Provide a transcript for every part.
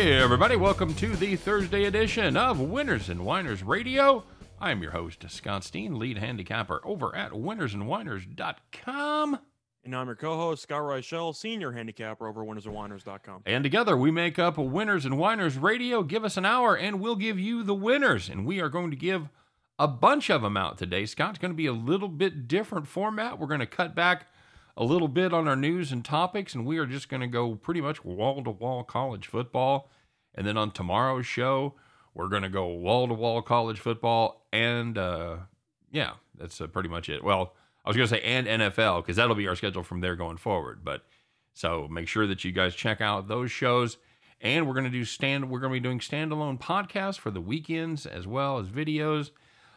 Hey, everybody, welcome to the Thursday edition of Winners and Whiners Radio. I'm your host, Scott Steen, lead handicapper over at winnersandwhiners.com. And I'm your co-host, Scott Reichel, senior handicapper over winnersandwhiners.com. And together we make up Winners and Whiners Radio. Give us an hour and we'll give you the winners. And we are going to give a bunch of them out today. Scott's going to be a little bit different format. We're going to cut back a little bit on our news and topics, and we are just going to go pretty much wall to wall college football. And then on tomorrow's show, we're going to go wall to wall college football. And uh, yeah, that's uh, pretty much it. Well, I was going to say and NFL because that'll be our schedule from there going forward. But so make sure that you guys check out those shows. And we're going to do stand. We're going to be doing standalone podcasts for the weekends as well as videos.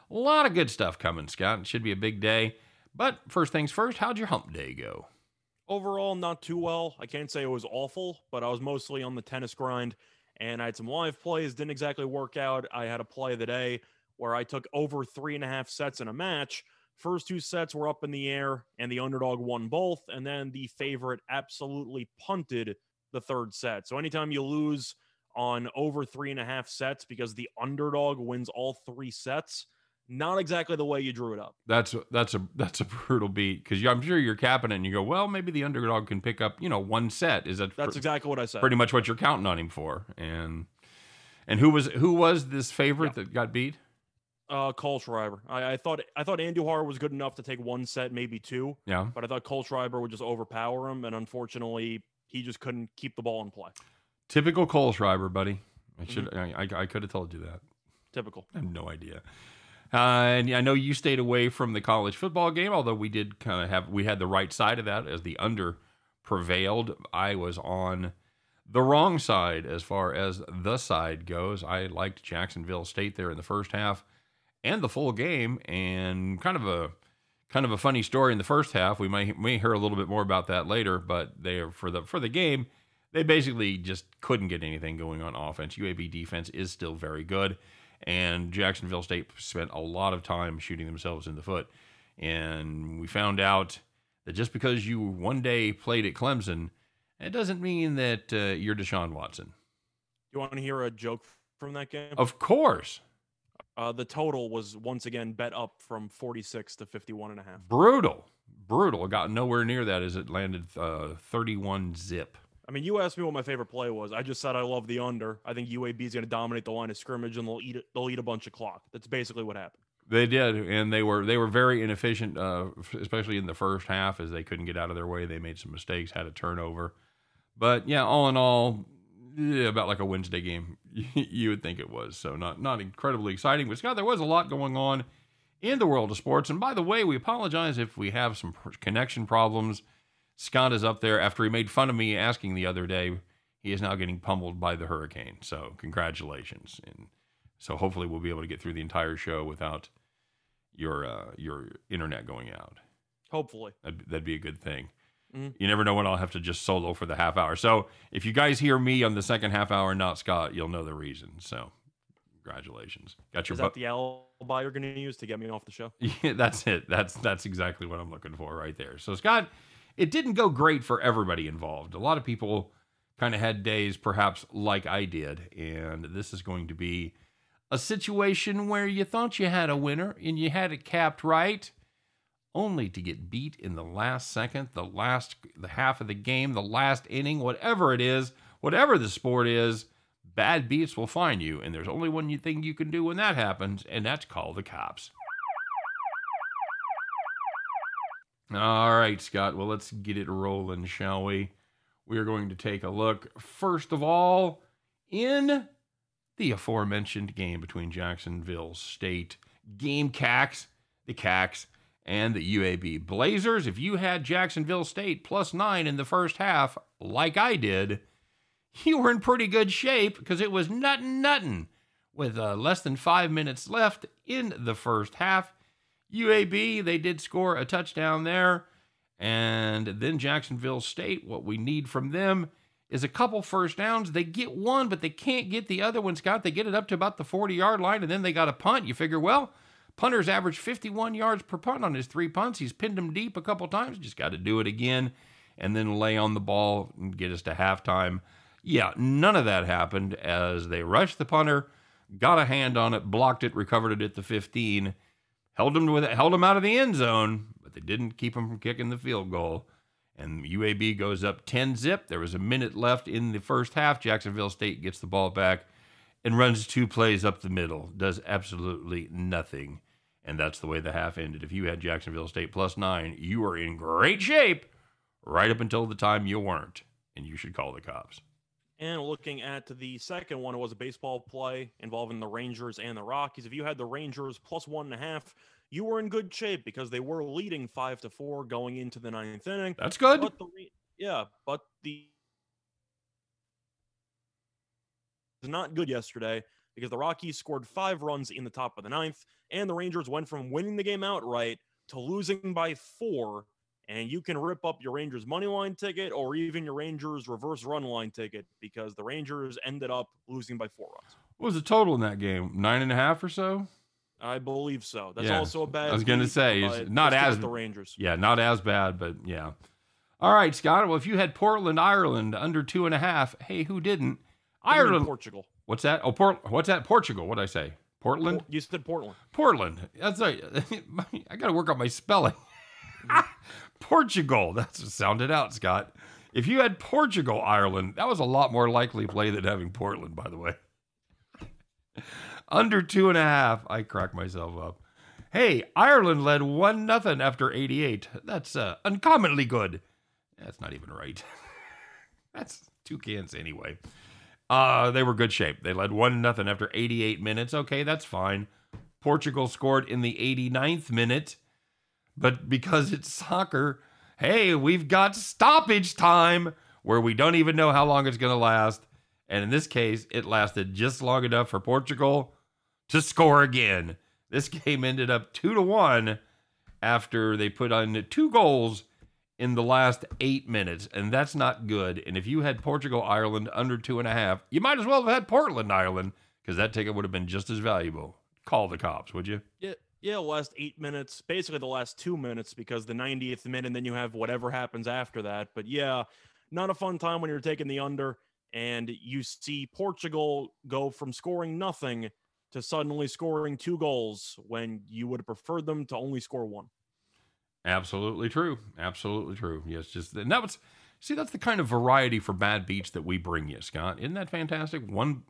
A lot of good stuff coming, Scott. It should be a big day. But first things first, how'd your hump day go? Overall, not too well. I can't say it was awful, but I was mostly on the tennis grind and I had some live plays, didn't exactly work out. I had a play of the day where I took over three and a half sets in a match. First two sets were up in the air, and the underdog won both. And then the favorite absolutely punted the third set. So anytime you lose on over three and a half sets because the underdog wins all three sets, not exactly the way you drew it up. That's a, that's a that's a brutal beat because I'm sure you're capping it and you go, well, maybe the underdog can pick up, you know, one set. Is that that's pr- exactly what I said? Pretty much what you're counting on him for. And and who was who was this favorite yeah. that got beat? Uh, Kohlschreiber. I, I thought I thought Andujar was good enough to take one set, maybe two. Yeah. But I thought Kohlschreiber would just overpower him, and unfortunately, he just couldn't keep the ball in play. Typical Kohlschreiber, buddy. I should mm-hmm. I, I, I could have told you that. Typical. I have no idea. Uh, and I know you stayed away from the college football game, although we did kind of have we had the right side of that as the under prevailed. I was on the wrong side as far as the side goes. I liked Jacksonville State there in the first half and the full game, and kind of a kind of a funny story in the first half. We may may hear a little bit more about that later, but they for the for the game, they basically just couldn't get anything going on offense. UAB defense is still very good and Jacksonville State spent a lot of time shooting themselves in the foot. And we found out that just because you one day played at Clemson, it doesn't mean that uh, you're Deshaun Watson. You want to hear a joke from that game? Of course. Uh, the total was once again bet up from 46 to 51 and a half. Brutal. Brutal. It got nowhere near that as it landed uh, 31 zip. I mean, you asked me what my favorite play was. I just said I love the under. I think UAB is going to dominate the line of scrimmage and they'll eat they'll eat a bunch of clock. That's basically what happened. They did, and they were they were very inefficient, uh, especially in the first half, as they couldn't get out of their way. They made some mistakes, had a turnover, but yeah, all in all, yeah, about like a Wednesday game, you would think it was. So not not incredibly exciting, but Scott, there was a lot going on in the world of sports. And by the way, we apologize if we have some connection problems Scott is up there after he made fun of me asking the other day. He is now getting pummeled by the hurricane. So congratulations, and so hopefully we'll be able to get through the entire show without your uh, your internet going out. Hopefully, that'd, that'd be a good thing. Mm-hmm. You never know when I'll have to just solo for the half hour. So if you guys hear me on the second half hour, not Scott, you'll know the reason. So congratulations. Got your. Is that bu- the alibi you're going to use to get me off the show? Yeah, that's it. That's that's exactly what I'm looking for right there. So Scott it didn't go great for everybody involved. A lot of people kind of had days, perhaps like I did, and this is going to be a situation where you thought you had a winner and you had it capped right, only to get beat in the last second, the last the half of the game, the last inning, whatever it is, whatever the sport is. Bad beats will find you, and there's only one thing you can do when that happens, and that's call the cops. All right, Scott. Well, let's get it rolling, shall we? We are going to take a look, first of all, in the aforementioned game between Jacksonville State Gamecocks, the Cacks, and the UAB Blazers. If you had Jacksonville State plus nine in the first half, like I did, you were in pretty good shape because it was nuttin' nuttin' with uh, less than five minutes left in the first half. UAB, they did score a touchdown there. And then Jacksonville State, what we need from them is a couple first downs. They get one, but they can't get the other one, Scott. They get it up to about the 40 yard line, and then they got a punt. You figure, well, punter's averaged 51 yards per punt on his three punts. He's pinned them deep a couple times. Just got to do it again and then lay on the ball and get us to halftime. Yeah, none of that happened as they rushed the punter, got a hand on it, blocked it, recovered it at the 15, held him with held him out of the end zone, but they didn't keep him from kicking the field goal. And UAB goes up 10 zip. There was a minute left in the first half. Jacksonville State gets the ball back and runs two plays up the middle, does absolutely nothing. And that's the way the half ended. If you had Jacksonville State plus nine, you were in great shape right up until the time you weren't, and you should call the cops. And looking at the second one, it was a baseball play involving the Rangers and the Rockies. If you had the Rangers plus one and a half, you were in good shape because they were leading five to four going into the ninth inning. That's good. But the yeah, but the not good yesterday because the Rockies scored five runs in the top of the ninth, and the Rangers went from winning the game outright to losing by four. And you can rip up your Rangers money line ticket or even your Rangers reverse run line ticket because the Rangers ended up losing by four runs. What was the total in that game? Nine and a half or so? I believe so. That's Yeah, also a bad. I was gonna say, it's not as- the Rangers. Yeah, not as bad, but yeah. All right, Scott. Well, if you had Portland, Ireland under two and a half, hey, who didn't? Ireland. Portugal. What's that? Oh, Port. What's that? Portugal. What would I say? Portland. Por- You said Portland. Portland. That's right. I got to work on my spelling. Mm-hmm. Portugal. That's sounded out, Scott. If you had Portugal, Ireland, that was a lot more likely play than having Portland, by the way. Under two and a half, I crack myself up. Hey, Ireland led one nothing after 88. That's uh, uncommonly good. That's not even right. That's two cans anyway. Uh, they were good shape. They led one nothing after 88 minutes. Okay, that's fine. Portugal scored in the 89th minute, but because it's soccer, hey, we've got stoppage time where we don't even know how long it's going to last. And in this case, it lasted just long enough for Portugal to score again. This game ended up 2 to 1 after they put on two goals in the last eight minutes, and that's not good. And if you had Portugal Ireland under two and a half, you might as well have had Portland Ireland because that ticket would have been just as valuable. Call the cops, would you? Yeah, yeah, last eight minutes, basically the last two minutes, because the 90th minute, and then you have whatever happens after that. But yeah, not a fun time when you're taking the under and you see Portugal go from scoring nothing to suddenly scoring two goals when you would have preferred them to only score one. Absolutely true. Absolutely true. Yes, just and that was see that's the kind of variety for bad beats that we bring you, Scott. Isn't that fantastic? One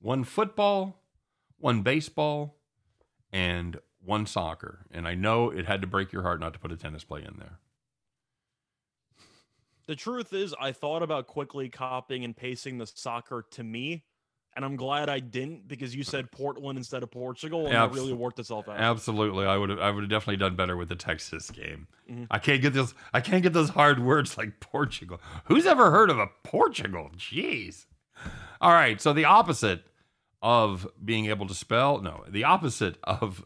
one football, one baseball, and one soccer. And I know it had to break your heart not to put a tennis play in there. The truth is, I thought about quickly copying and pasting the soccer to me, and I'm glad I didn't because you said Portland instead of Portugal, and Abs- that really worked itself out. Absolutely. I would have I would have definitely done better with the Texas game. Mhm. I can't get those I can't get those hard words like Portugal. Who's ever heard of a Portugal? Jeez. All right, so the opposite of being able to spell, no, the opposite of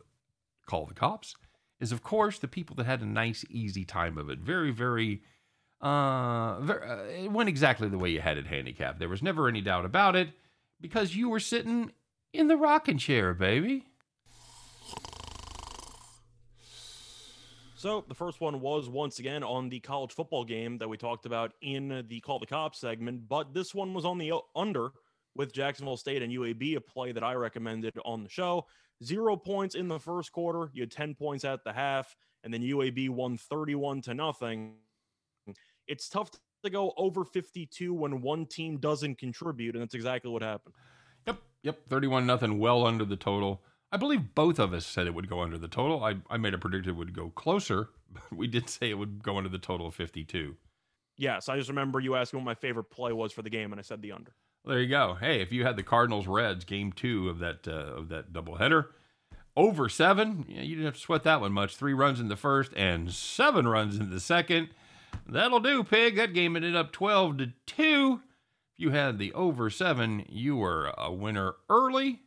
call the cops is of course the people that had a nice easy time of it. Very very uh, ver uh it went exactly the way you had it handicapped. There was never any doubt about it because you were sitting in the rocking chair, baby. So the first one was once again on the college football game that we talked about in the Call the Cops segment, but this one was on the under with Jacksonville State and UAB, a play that I recommended on the show. Zero points in the first quarter. You had 10 points at the half, and then UAB won 31 to nothing. It's tough to go over 52 when one team doesn't contribute, and that's exactly what happened. Yep, yep, 31 nothing, well under the total. I believe both of us said it would go under the total. I, I made a prediction it would go closer, but we did say it would go under the total of 52. Yes, I just remember you asking what my favorite play was for the game, and I said the under. There you go. Hey, if you had the Cardinals Reds game two of that uh, of that doubleheader, over seven, yeah, you didn't have to sweat that one much. Three runs in the first and seven runs in the second. That'll do, pig. That game ended up 12 to 2. If you had the over seven, you were a winner early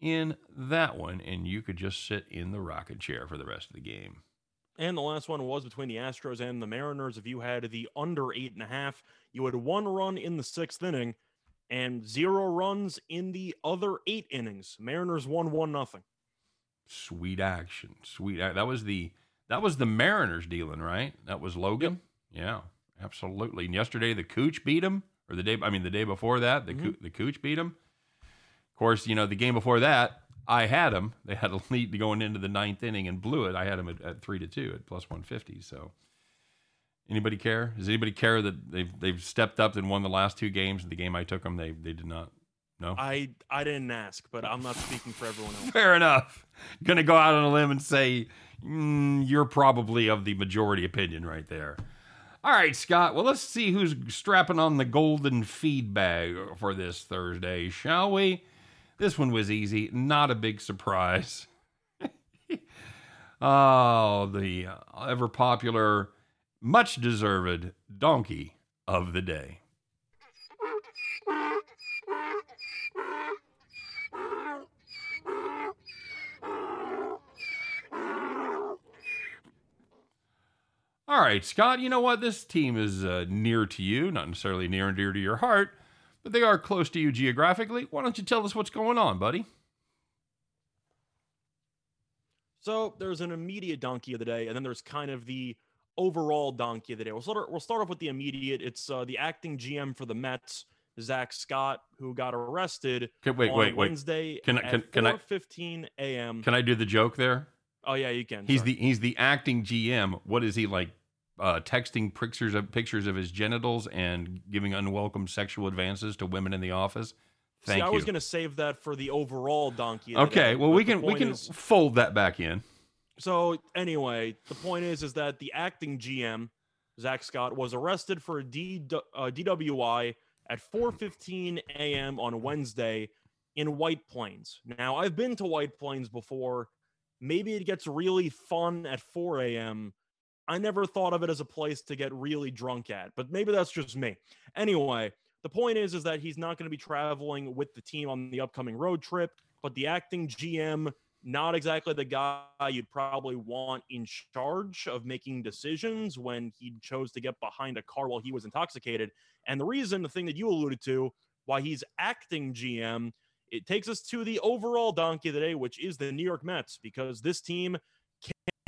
in that one, and you could just sit in the rocket chair for the rest of the game. And the last one was between the Astros and the Mariners. If you had the under eight and a half, you had one run in the sixth inning and zero runs in the other eight innings. Mariners won one nothing. Sweet action, sweet. That was the that was the Mariners dealing, right? That was Logan. Yeah, absolutely. And yesterday the Cooch beat him, or the day. I mean, the day before that, the Mhm. Coo- the Cooch beat him. Of course, you know the game before that, I had him. They had a lead going into the ninth inning and blew it. I had him at, at three to two at plus one fifty. So, anybody care? Does anybody care that they've they've stepped up and won the last two games? The game I took them, they they did not. No. I I didn't ask, but I'm not speaking for everyone else. Fair enough. Gonna go out on a limb and say mm, you're probably of the majority opinion right there. All right, Scott. Well, let's see who's strapping on the golden feed bag for this Thursday, shall we? This one was easy, not a big surprise. oh, the ever popular, much deserved donkey of the day. All right, Scott, you know what? This team is uh, near to you, not necessarily near and dear to your heart, but they are close to you geographically. Why don't you tell us what's going on, buddy? So there's an immediate donkey of the day, and then there's kind of the overall donkey of the day. We'll start. We'll start off with the immediate. It's uh, the acting GM for the Mets, Zach Scott, who got arrested Okay, wait, on wait, wait. Wednesday Can I- at can- can I- 4:15 a.m. Can I do the joke there? oh yeah, you can. He's sorry. the he's the acting GM. What is he like? Uh, texting pictures of pictures of his genitals and giving unwelcome sexual advances to women in the office. Thank See, you. I was gonna save that for the overall donkey. okay, day, well we can we can is- fold that back in. So anyway, the point is, is that the acting GM, Zach Scott, was arrested for a D, uh, DWI at 4:15 a.m. on Wednesday in White Plains. Now, I've been to White Plains before. Maybe it gets really fun at 4 a.m. I never thought of it as a place to get really drunk at, but maybe that's just me. Anyway, the point is, is that he's not going to be traveling with the team on the upcoming road trip. But the acting GM not exactly the guy you'd probably want in charge of making decisions when he chose to get behind a car while he was intoxicated. And the reason, the thing that you alluded to, why he's acting GM, it takes us to the overall donkey of the day, which is the New York Mets, because this team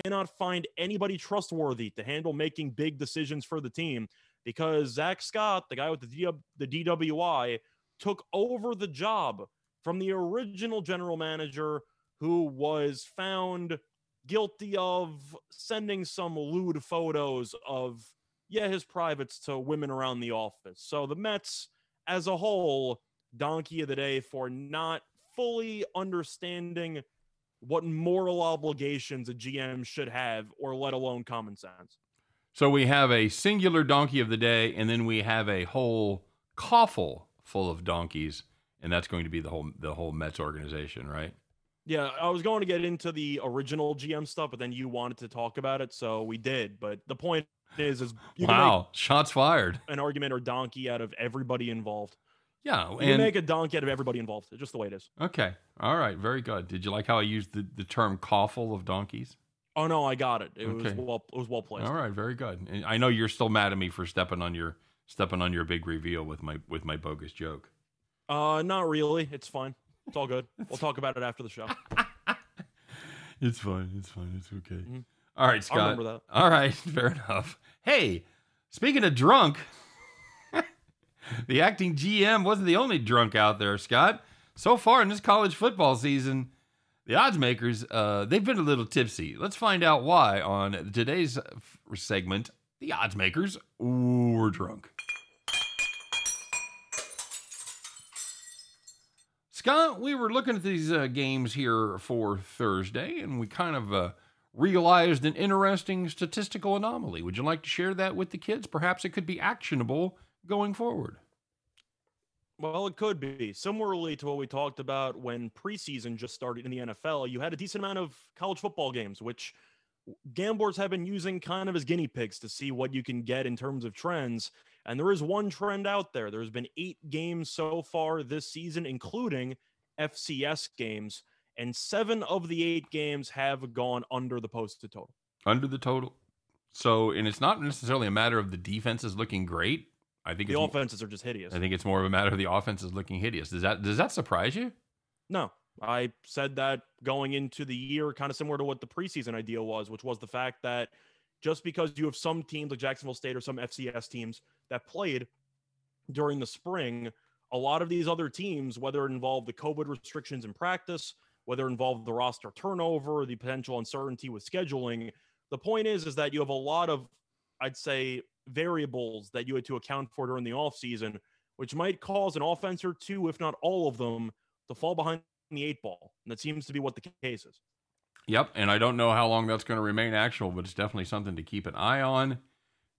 cannot find anybody trustworthy to handle making big decisions for the team. Because Zach Scott, the guy with the, the DWI, took over the job from the original general manager who was found guilty of sending some lewd photos of yeah his privates to women around the office so the mets as a whole donkey of the day for not fully understanding what moral obligations a gm should have or let alone common sense So we have a singular donkey of the day, and then we have a whole coffle full of donkeys, and that's going to be the whole the whole Mets organization, right? Yeah i was going to get into the original gm stuff but then you wanted to talk about it so we did but the point is is you wow, shots fired. an argument or donkey out of everybody involved Yeah, You and make a donkey out of everybody involved. It's just the way it is. okay, all right, very good. Did you like how I used the, the term coffle of donkeys? Oh no, I got it. It was well. It was well placed. All right, very good. And I know you're still mad at me for stepping on your stepping on your big reveal with my with my bogus joke. Uh, not really. It's fine. It's all good. We'll talk about it after the show. It's fine. It's fine. It's okay. Mhm. All right, I Scott. remember that. All right, fair enough. Hey, speaking of drunk, the acting GM wasn't the only drunk out there, Scott. So far in this college football season, the odds makers uh, they've been a little tipsy. Let's find out why on today's segment. The odds makers were drunk. Scott, we were looking at these uh, games here for Thursday, and we kind of uh, realized an interesting statistical anomaly. Would you like to share that with the kids? Perhaps it could be actionable going forward. Well, it could be similarly to what we talked about when preseason just started in the NFL. You had a decent amount of college football games, which gamblers have been using kind of as guinea pigs to see what you can get in terms of trends. And there is one trend out there. There's been eight games so far this season, including FCS games, and seven of the eight games have gone under the posted total. Under the total. So, and it's not necessarily a matter of the defenses looking great. I think The offenses are just hideous. I think it's more of a matter of the offenses looking hideous. Does that does that surprise you? No, I said that going into the year, kind of similar to what the preseason idea was, which was the fact that just because you have some teams like Jacksonville State or some FCS teams that played during the spring, a lot of these other teams, whether it involved the COVID restrictions in practice, whether it involved the roster turnover, the potential uncertainty with scheduling, the point is is that you have a lot of, I'd say, variables that you had to account for during the offseason, which might cause an offense or two, if not all of them, to fall behind the eight ball. And that seems to be what the case is. Yep, and I don't know how long that's going to remain actual, but it's definitely something to keep an eye on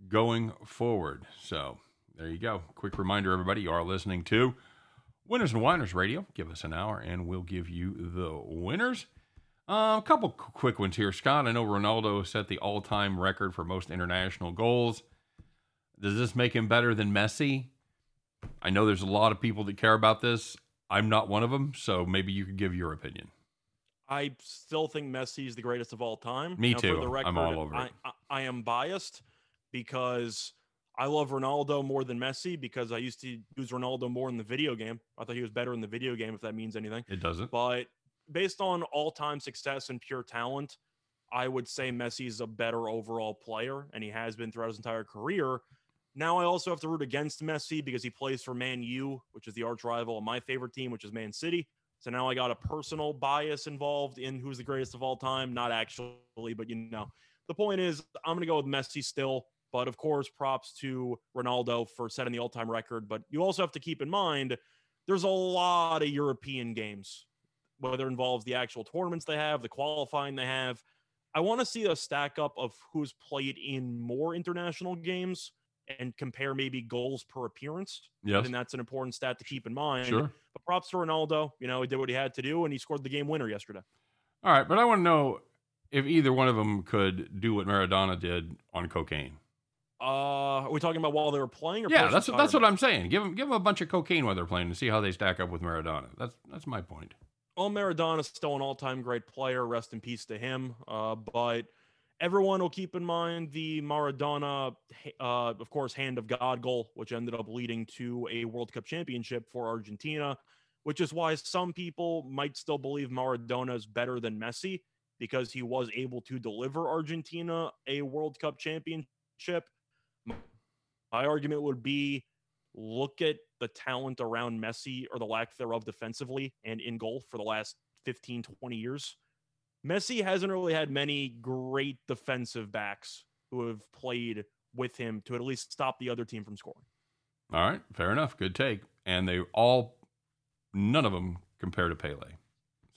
going forward. So there you go. Quick reminder, everybody, you are listening to Winners and Whiners Radio. Give us an hour, and we'll give you the winners. Uh, a couple quick ones here, Scott. I know Ronaldo set the all-time record for most international goals. Does this make him better than Messi? I know there's a lot of people that care about this. I'm not one of them, so maybe you could give your opinion. I still think Messi is the greatest of all time. Me now, too. Record, I'm all over I, it. I, I am biased because I love Ronaldo more than Messi because I used to use Ronaldo more in the video game. I thought he was better in the video game, if that means anything. It doesn't. But based on all time success and pure talent, I would say Messi is a better overall player, and he has been throughout his entire career. Now I also have to root against Messi because he plays for Man U, which is the arch rival of my favorite team, which is Man City. So now I got a personal bias involved in who's the greatest of all time. Not actually, but you know. The point is, I'm going to go with Messi still. But of course, props to Ronaldo for setting the all time record. But you also have to keep in mind there's a lot of European games, whether it involves the actual tournaments they have, the qualifying they have. I want to see a stack up of who's played in more international games and compare maybe goals per appearance. Yes. I think that's an important stat to keep in mind. Sure. But props to Ronaldo. You know, he did what he had to do and he scored the game winner yesterday. All right. But I want to know if either one of them could do what Maradona did on cocaine. Uh, are we talking about while they were playing? yeah, that's that's what I'm saying. Give them give them a bunch of cocaine while they're playing and see how they stack up with Maradona. That's that's my point. Well, Maradona's still an all-time great player. Rest in peace to him. Uh, but everyone will keep in mind the Maradona, uh, of course, hand of God goal, which ended up leading to a World Cup championship for Argentina, which is why some people might still believe Maradona is better than Messi because he was able to deliver Argentina a World Cup championship. My argument would be look at the talent around Messi or the lack thereof defensively and in goal for the last 15, 20 years Messi hasn't really had many great defensive backs who have played with him to at least stop the other team from scoring. All right, fair enough. Good take. And they all, none of them compare to Pele.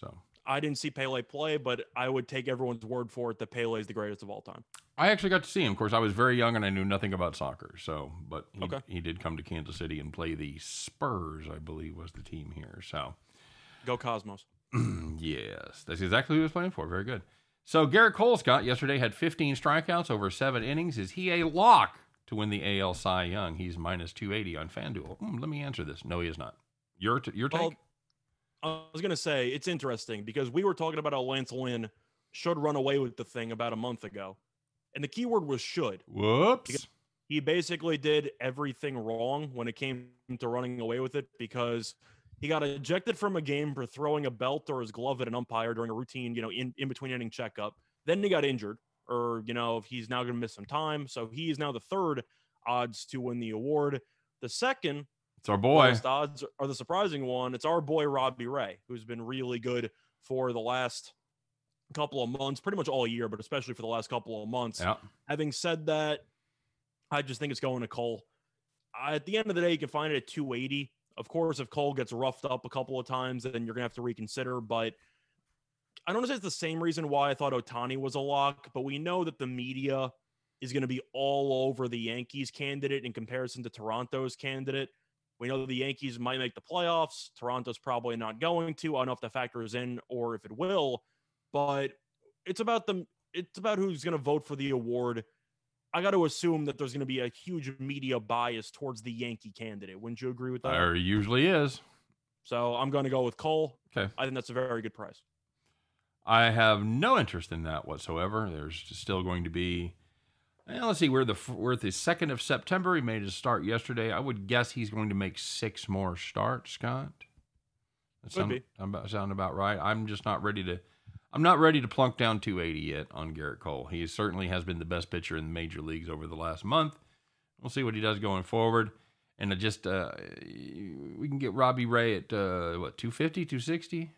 So I didn't see Pele play, but I would take everyone's word for it that Pele is the greatest of all time. I actually got to see him. Of course, I was very young and I knew nothing about soccer. So, but he, okay. he did come to Kansas City and play the Spurs, I believe, was the team here. So, go Cosmos. yes, that's exactly who he was playing for. Very good. So Gerrit Cole, Scott, yesterday had 15 strikeouts over seven innings. Is he a lock to win the AL Cy Young? He's minus 280 on FanDuel. Mm, let me answer this. No, he is not. Your t- your take? Well, I was going to say it's interesting because we were talking about how Lance Lynn should run away with the thing about a month ago. And the keyword was should. Whoops. He basically did everything wrong when it came to running away with it because – he got ejected from a game for throwing a belt or his glove at an umpire during a routine, you know, in, in between inning checkup. Then he got injured, or, you know, he's now going to miss some time. So he is now the third odds to win the award. The second, it's our boy. Odds are the surprising one. It's our boy Robbie Ray, who's been really good for the last couple of months, pretty much all year, but especially for the last couple of months. Yeah. Having said that, I just think it's going to Cole. At the end of the day, you can find it at 280. Of course, if Cole gets roughed up a couple of times, then you're to have to reconsider. But I don't if it's the same reason why I thought Ohtani was a lock, but we know that the media is going to be all over the Yankees candidate in comparison to Toronto's candidate. We know the Yankees might make the playoffs. Toronto's probably not going to. I don't know if that factors in or if it will, but it's about the it's about who's going to vote for the award I got to assume that there's going to be a huge media bias towards the Yankee candidate. Wouldn't you agree with that? There usually is. So I'm going to go with Cole. Okay. I think that's a very good price. I have no interest in that whatsoever. There's still going to be. Let's see. We're the we're the second of September. He made his start yesterday. I would guess he's going to make six more starts. Scott. That sound, sound about right. I'm just not ready to I'm not ready to plunk down 280 yet on Gerrit Cole. He certainly has been the best pitcher in the major leagues over the last month. We'll see what he does going forward. and it just uh, we can get Robbie Ray at uh, what 250, 260.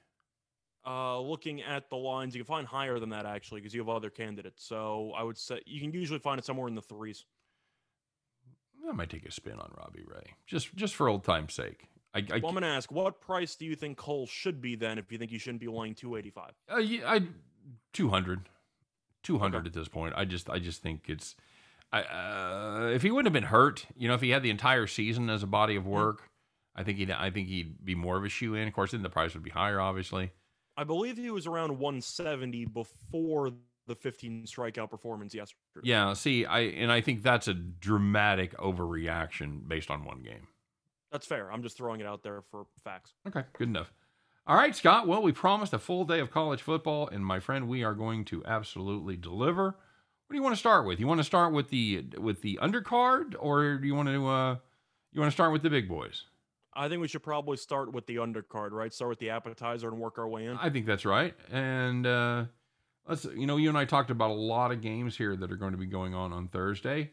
Uh, looking at the lines, you can find higher than that actually because you have other candidates. So I would say you can usually find it somewhere in the threes. I might take a spin on Robbie Ray just just for old time's sake. I, I, well, I'm going to ask, what price do you think Cole should be then if you think you shouldn't be laying 285? Uh, yeah, I 200, 200 okay. at this point. I just I just think it's I, uh, if he wouldn't have been hurt, you know, if he had the entire season as a body of work, mm-hmm. I think he'd I think he'd be more of a shoe in. Of course, then the price would be higher, obviously. I believe he was around 170 before the 15 strikeout performance yesterday. Yeah, see, I and I think that's a dramatic overreaction based on one game. That's fair. I'm just throwing it out there for facts. Okay, good enough. All right, Scott. Well, we promised a full day of college football, and my friend, we are going to absolutely deliver. What do you want to start with? You want to start with the with the undercard, or do you want to uh, you want to start with the big boys? I think we should probably start with the undercard, right? Start with the appetizer and work our way in. I think that's right. And uh, let's, you know, you and I talked about a lot of games here that are going to be going on on Thursday.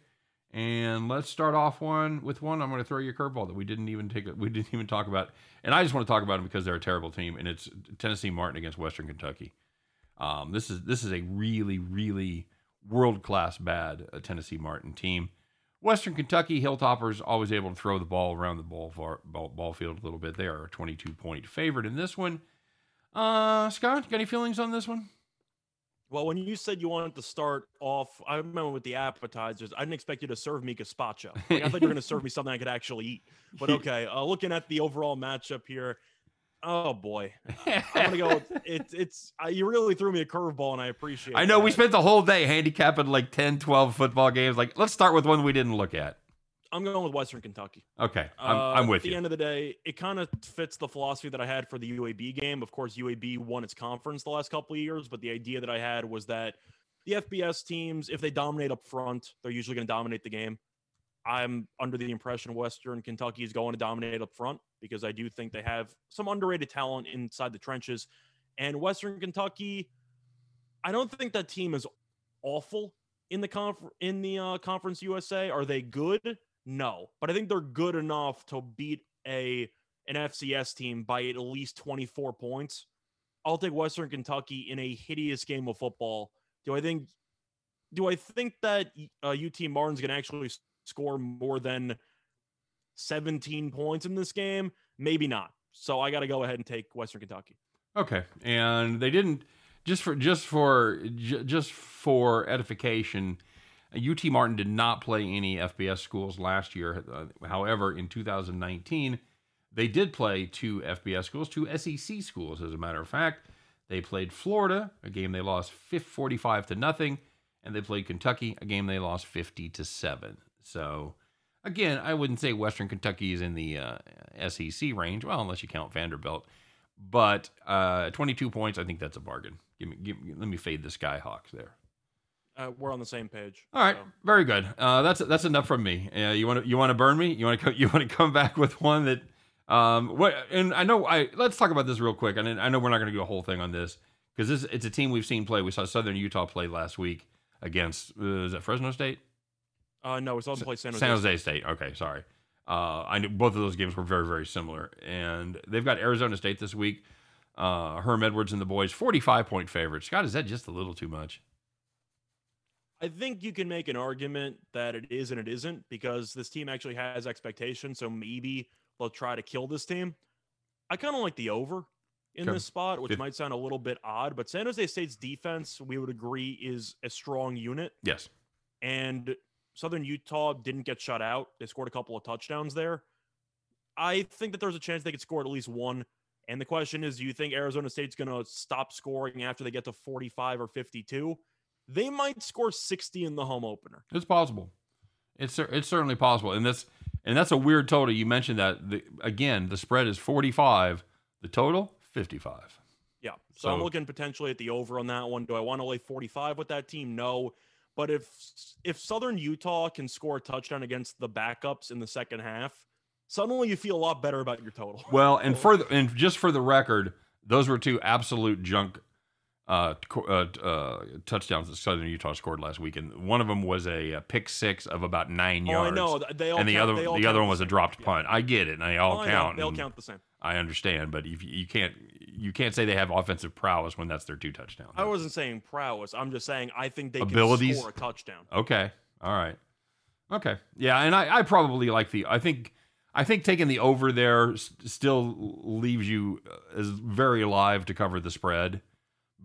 And let's start off one with one. I'm going to throw you a curveball that we didn't even take. We didn't even talk about, and I just want to talk about them because they're a terrible team, and it's Tennessee Martin against Western Kentucky. Um, this is this is a really really world class bad uh, Tennessee Martin team. Western Kentucky Hilltoppers always able to throw the ball around the ball, far, ball, ball field a little bit. They are a 22 point favorite in this one. Uh, Scott, got any feelings on this one? Well, when you said you wanted to start off, I remember with the appetizers, I didn't expect you to serve me gazpacho. Like, I thought you were going to serve me something I could actually eat. But okay, uh, looking at the overall matchup here, Oh boy, I'm gonna go. It's it's uh, you really threw me a curveball, and I appreciate. It. I know that. we spent the whole day handicapping like 10, 12 football games. Like, let's start with one we didn't look at. I'm going with Western Kentucky. Okay, I'm, uh, I'm with at you. At the end of the day, it kind of fits the philosophy that I had for the UAB game. Of course, UAB won its conference the last couple of years, but the idea that I had was that the FBS teams, if they dominate up front, they're usually going to dominate the game. I'm under the impression Western Kentucky is going to dominate up front because I do think they have some underrated talent inside the trenches. And Western Kentucky, I don't think that team is awful in the conf- in the uh, Conference USA. Are they good? No, but I think they're good enough to beat a an FCS team by at least 24 points. I'll take Western Kentucky in a hideous game of football. Do I think do I think that uh, UT Martin's going to actually score more than 17 points in this game? Maybe not. So I got to go ahead and take Western Kentucky. Okay, and they didn't just for just for just for edification. UT Martin did not play any FBS schools last year. Uh, however, in 2019, they did play two FBS schools, two SEC schools, as a matter of fact. They played Florida, a game they lost 45 to nothing, and they played Kentucky, a game they lost 50 to 7. So, again, I wouldn't say Western Kentucky is in the uh, SEC range, well, unless you count Vanderbilt. But uh, 22 points, I think that's a bargain. Give me, give let me fade the Skyhawks there. Uh, we're on the same page. All right, so. very good. Uh, that's that's enough from me. Uh, you want to you want to burn me? You want to you want to come back with one that um what? And I know I let's talk about this real quick. And I know we're not going to do a whole thing on this because this it's a team we've seen play. We saw Southern Utah play last week against uh, is that Fresno State? Uh, no, it's also played San Jose. San Jose State. Okay, sorry. Uh, I knew both of those games were very, very similar, and they've got Arizona State this week. Uh, Herm Edwards and the boys, forty-five point favorites. Scott, is that just a little too much? I think you can make an argument that it is and it isn't because this team actually has expectations. So maybe they'll try to kill this team. I kind of like the over in this spot, which might sound a little bit odd, but San Jose State's defense, we would agree, is a strong unit. Yes. And Southern Utah didn't get shut out. They scored a couple of touchdowns there. I think that there's a chance they could score at least one. And the question is, do you think Arizona State's going to stop scoring after they get to 45 or 52? They might score 60 in the home opener. It's possible. It's it's certainly possible. And that's and that's a weird total. You mentioned that the, again, the spread is 45, the total 55. Yeah. So, so I'm looking potentially at the over on that one. Do I want to lay 45 with that team? No. But if if Southern Utah can score a touchdown against the backups in the second half, suddenly you feel a lot better about your total. Well, and for the, and just for the record, those were two absolute junk uh, uh, uh, touchdowns that Southern Utah scored last weekend. One of them was a, a pick six of about nine Oh, yards. I know. They all and the count, other the other one was a dropped Yeah. punt. I get it, and they all Oh, count. They all count the same. I understand, but if you can't you can't say they have offensive prowess when that's their two touchdowns. I wasn't saying prowess. I'm just saying I think they Abilities? can score a touchdown. Okay. All right. Okay. Yeah, and I, I probably like the I think I think taking the over there s- still leaves you uh, as very alive to cover the spread,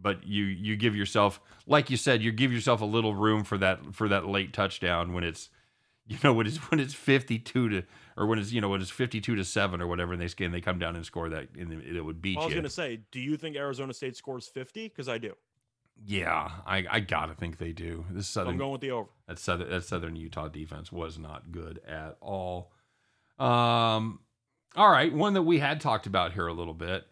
but you you give yourself like you said you give yourself a little room for that for that late touchdown when it's you know when it's when it's 52 to or when it's you know when it's 52 to 7 or whatever and they scan they come down and score that and it would beat I was you. going to say, do you think Arizona State scores 50? Because I do. Yeah, I I got to think they do. This So southern I'm going with the over. that southern that southern Utah defense was not good at all. Um, all right, one that we had talked about here a little bit.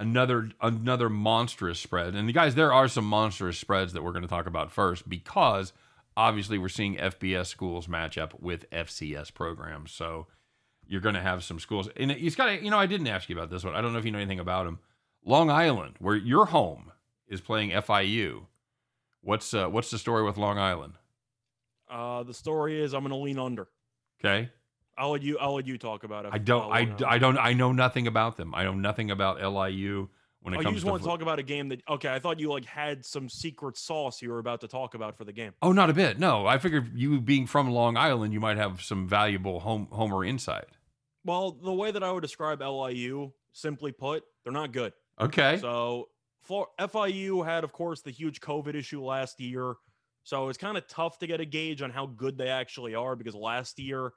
Another another monstrous spread, and guys, there are some monstrous spreads that we're going to talk about first because obviously we're seeing FBS schools match up with FCS programs. So you're going to have some schools, and it's got to. You know, I didn't ask you about this one. I don't know if you know anything about them. Long Island, where your home is playing FIU. What's uh, what's the story with Long Island? Uh, the story is I'm going to lean under. Okay. I'll let you. I'll let you talk about it. I don't. I, I don't. I know nothing about them. I know nothing about LIU when it Oh, you comes just to. want to fo- talk about a game that? Okay, I thought you like had some secret sauce you were about to talk about for the game. oh, not a bit. No, I figured you being from Long Island, you might have some valuable home homer insight. Well, the way that I would describe LIU, simply put, they're not good. Okay. So for FIU had, of course, the huge COVID issue last year. So it's kind of tough to get a gauge on how good they actually are because last year,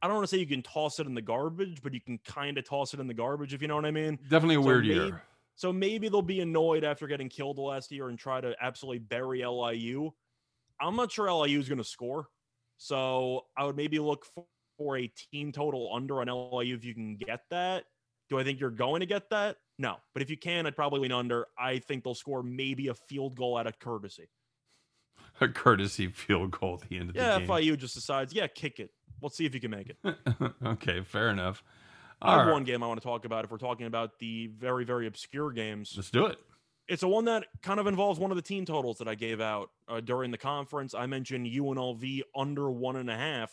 I don't want to say you can toss it in the garbage, but you can kind of toss it in the garbage if you know what I mean. Definitely a so weird maybe- year. So maybe they'll be annoyed after getting killed the last year and try to absolutely bury LIU. I'm not sure LIU is going to score. So I would maybe look for, for a team total under on LIU if you can get that. Do I think you're going to get that? No. But if you can, I'd probably lean under. I think they'll score maybe a field goal out of courtesy. A courtesy field goal at the end of Yeah, the game. Yeah, FIU just decides, yeah, kick it. Let's see if you can make it. okay, fair enough. I have right, one game I want to talk about if we're talking about the very, very obscure games. let's do it. It's a one that kind of involves one of the team totals that I gave out uh, during the conference. I mentioned UNLV under one and a half,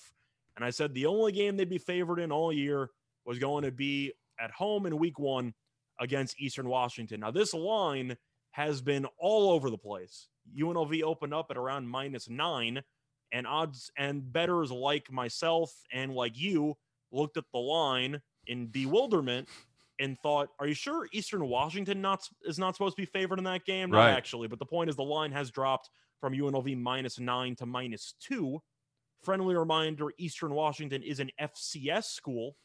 and I said the only game they'd be favored in all year was going to be at home in Week One against Eastern Washington. Now this line has been all over the place. UNLV opened up at around minus nine, and odds and betters like myself and like you looked at the line in bewilderment and thought, "Are you sure Eastern Washington not is not supposed to be favored in that game?" Not Right. actually, but the point is the line has dropped from UNLV minus nine to minus two. Friendly reminder: Eastern Washington is an FCS school,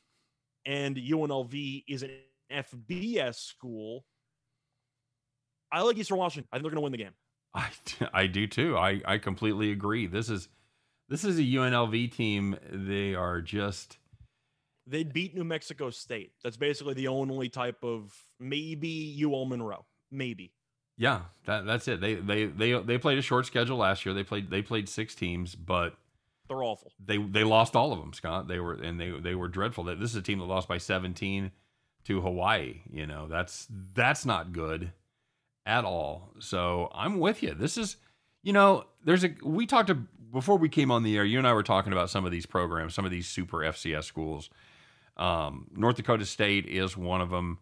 and UNLV is an FBS school. I like Eastern Washington. I think they're going to win the game. I, I do too. I, I completely agree. This is this is a UNLV team. They are just They'd beat New Mexico State. That's basically the only type of maybe UL Monroe, maybe. yeah. That that's it. They they they they played a short schedule last year. They played they played six teams, but They're awful. they they lost all of them. Scott. They were and they they were dreadful. That this is a team that lost by 17 to Hawaii. You know that's that's not good at all. So I'm with you. This is you know there's a we talked to before we came on the air. You and I were talking about some of these programs, some of these super FCS schools. Um, North Dakota State is one of them.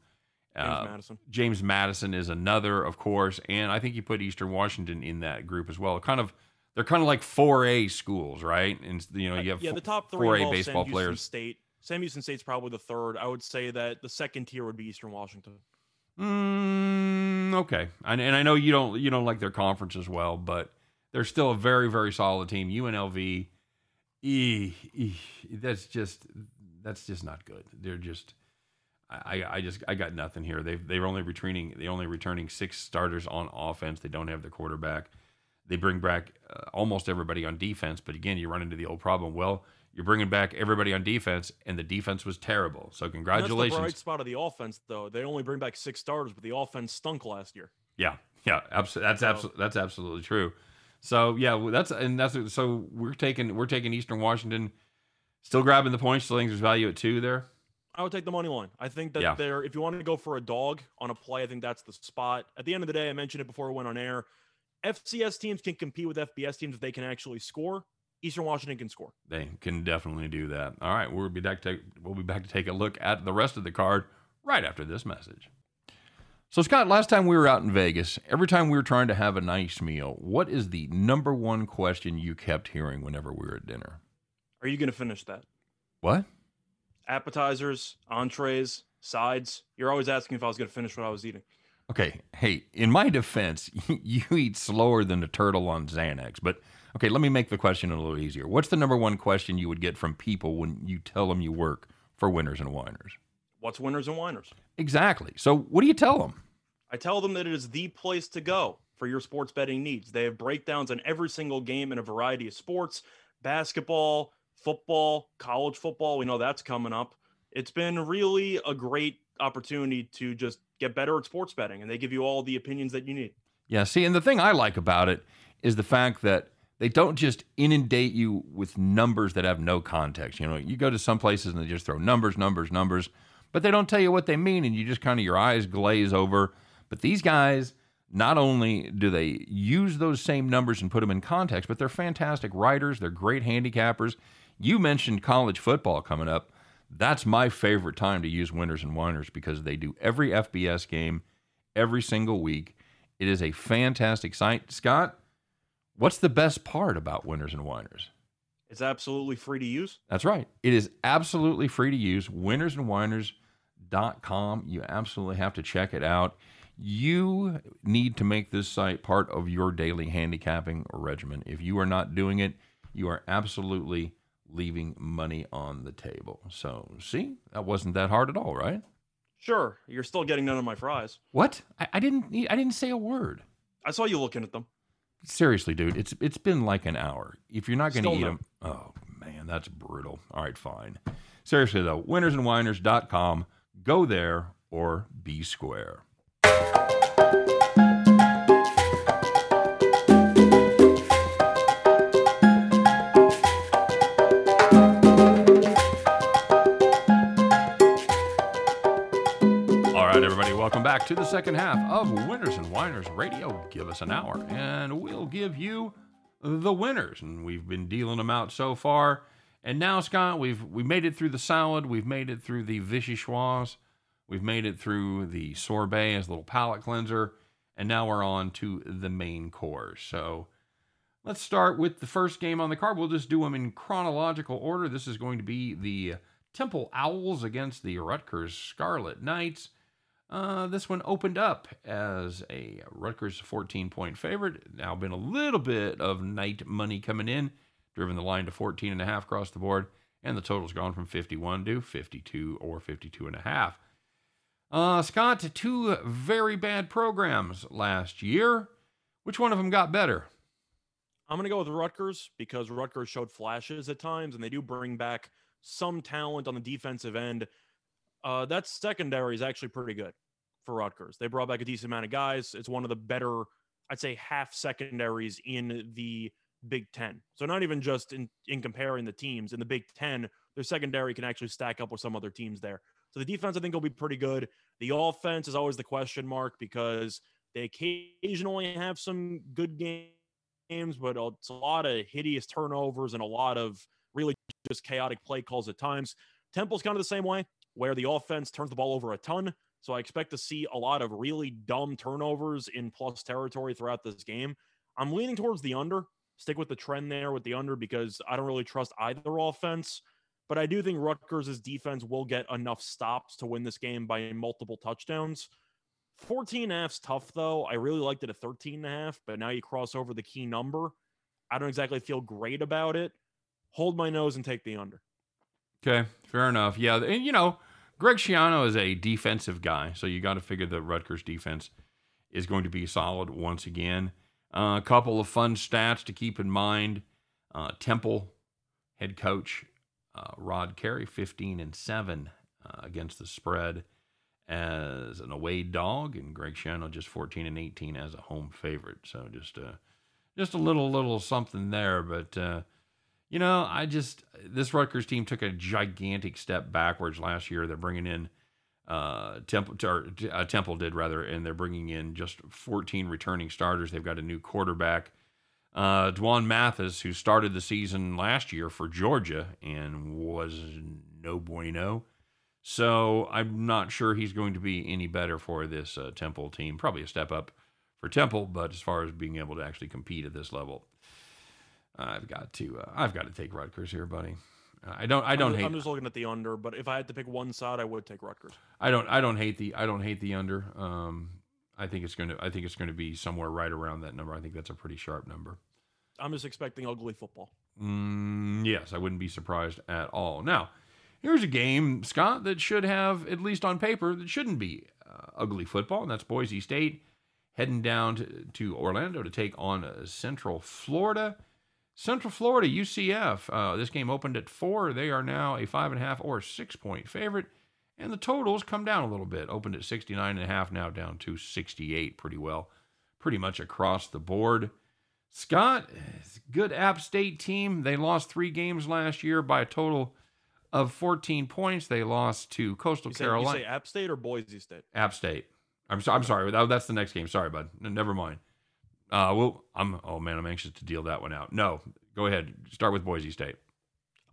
James Uh, Madison. James Madison is another, of course, and I think you put Eastern Washington in that group as well. Kind of, they're kind of like 4A schools, right? And you know, you have yeah, the top three 4A baseball Sam Houston players. State. Sam Houston State's probably the third. I would say that the second tier would be Eastern Washington. Mm, okay, and, and I know you don't you don't like their conference as well, but they're still a very very solid team. UNLV, eh, eh, that's just that's just not good. They're just. I, I just I got nothing here. They've they're only returning they only returning six starters on offense. They don't have their quarterback. They bring back uh, almost everybody on defense, but again, you run into the old problem. Well, you're bringing back everybody on defense, and the defense was terrible. So And congratulations. That's the bright spot of the offense, though. They only bring back six starters, but the offense stunk last year. Yeah, yeah, abso- that's So- absolutely that's absolutely true. So yeah, that's and that's so we're taking we're taking Eastern Washington, still grabbing the points. Still think there's value at two there. I would take the money line. I think that Yeah. there, if you want to go for a dog on a play, I think that's the spot. At the end of the day, I mentioned it before we went on air. FCS teams can compete with FBS teams if they can actually score. Eastern Washington can score. They can definitely do that. All right, we'll be back to we'll be back to take a look at the rest of the card right after this message. So Scott, last time we were out in Vegas, every time we were trying to have a nice meal, what is the number one question you kept hearing whenever we were at dinner? Are you going to finish that? What? Appetizers, entrees, sides. You're always asking if I was going to finish what I was eating. Okay, hey, in my defense, you eat slower than a turtle on Xanax, but okay, let me make the question a little easier. What's the number one question you would get from people when you tell them you work for Winners and Whiners? What's winners and whiners? Exactly. So, what do you tell them? I tell them that it is the place to go for your sports betting needs. They have breakdowns on every single game in a variety of sports basketball, football, college football. We know that's coming up. It's been really a great opportunity to just get better at sports betting, and they give you all the opinions that you need. Yeah, see, and the thing I like about it is the fact that they don't just inundate you with numbers that have no context. You know, you go to some places and they just throw numbers, numbers, numbers, but they don't tell you what they mean, and you just kind of your eyes glaze over. But these guys, not only do they use those same numbers and put them in context, but they're fantastic writers. They're great handicappers. You mentioned college football coming up. That's my favorite time to use winners and whiners because they do every FBS game every single week. It is a fantastic site. Scott, what's the best part about winners and whiners? It's absolutely free to use. That's right. It is absolutely free to use. Winnersandwhiners.com. You absolutely have to check it out. You need to make this site part of your daily handicapping regimen. If you are not doing it, you are absolutely leaving money on the table. So, see, that wasn't that hard at all, right? Sure, you're still getting none of my fries. What? I, I didn't. I didn't say a word. I saw you looking at them. Seriously, dude, it's it's been like an hour. If you're not going to eat no. them, oh man, that's brutal. All right, fine. Seriously though, winnersandwhiners.com. Go there or be square. Back to the second half of Winners and Whiners Radio. Give us an hour, and we'll give you the winners. And we've been dealing them out so far. And now, Scott, we've we made it through the salad. We've made it through the vichyssoise. We've made it through the sorbet as a little palate cleanser. And now we're on to the main course. So let's start with the first game on the card. We'll just do them in chronological order. This is going to be the Temple Owls against the Rutgers Scarlet Knights. Uh, this one opened up as a Rutgers 14 point favorite. Now been a little bit of night money coming in, driven the line to 14 and a half across the board, and the total's gone from 51 to 52 or 52 and a half. Uh, Scott, two very bad programs last year. Which one of them got better? I'm going to go with Rutgers because Rutgers showed flashes at times, and they do bring back some talent on the defensive end. Uh, that secondary is actually pretty good for Rutgers. They brought back a decent amount of guys. It's one of the better, I'd say, half secondaries in the Big Ten. So not even just in in comparing the teams in the Big Ten, their secondary can actually stack up with some other teams there. So the defense, I think, will be pretty good. The offense is always the question mark because they occasionally have some good games, but it's a lot of hideous turnovers and a lot of really just chaotic play calls at times. Temple's kind of the same way, where the offense turns the ball over a ton. So I expect to see a lot of really dumb turnovers in plus territory throughout this game. I'm leaning towards the under. Stick with the trend there with the under because I don't really trust either offense. But I do think Rutgers' defense will get enough stops to win this game by multiple touchdowns. 14 and a half's tough though. I really liked it at 13 and a half, but now you cross over the key number. I don't exactly feel great about it. Hold my nose and take the under. Okay, fair enough. Yeah, and you know, Greg Schiano is a defensive guy, so you got to figure the Rutgers defense is going to be solid once again. Uh, a couple of fun stats to keep in mind: uh, Temple head coach uh, Rod Carey, fifteen and seven uh, against the spread as an away dog, and Greg Schiano just fourteen and eighteen as a home favorite. So just a just a little little something there, but. You know, I just this Rutgers team took a gigantic step backwards last year. They're bringing in uh, Temple, or uh, Temple did rather, and they're bringing in just 14 returning starters. They've got a new quarterback, uh, D'Wan Mathis, who started the season last year for Georgia and was no bueno. So I'm not sure he's going to be any better for this uh, Temple team. Probably a step up for Temple, but as far as being able to actually compete at this level, I've got to uh, I've got to take Rutgers here, buddy. I don't I don't I'm, hate I'm just looking at the under, but if I had to pick one side, I would take Rutgers. I don't I don't hate the I don't hate the under. Um, I think it's going to I think it's going to be somewhere right around that number. I think that's a pretty sharp number. I'm just expecting ugly football. Mm, yes, I wouldn't be surprised at all. Now, here's a game, Scott, that should have at least on paper that shouldn't be uh, ugly football, and that's Boise State heading down to, to Orlando to take on uh, Central Florida. Central Florida, UCF. Uh, this game opened at four. They are now a five and a half or six point favorite. And the totals come down a little bit. Opened at 69 and a half, now down to 68 pretty well, pretty much across the board. Scott, good App State team. They lost three games last year by a total of 14 points. They lost to Coastal You say, Carolina. you say App State or Boise State? App State. I'm, so, I'm sorry. That's the next game. Sorry, bud. Never mind. Uh, well, I'm. Oh man, I'm anxious to deal that one out. No, go ahead. Start with Boise State.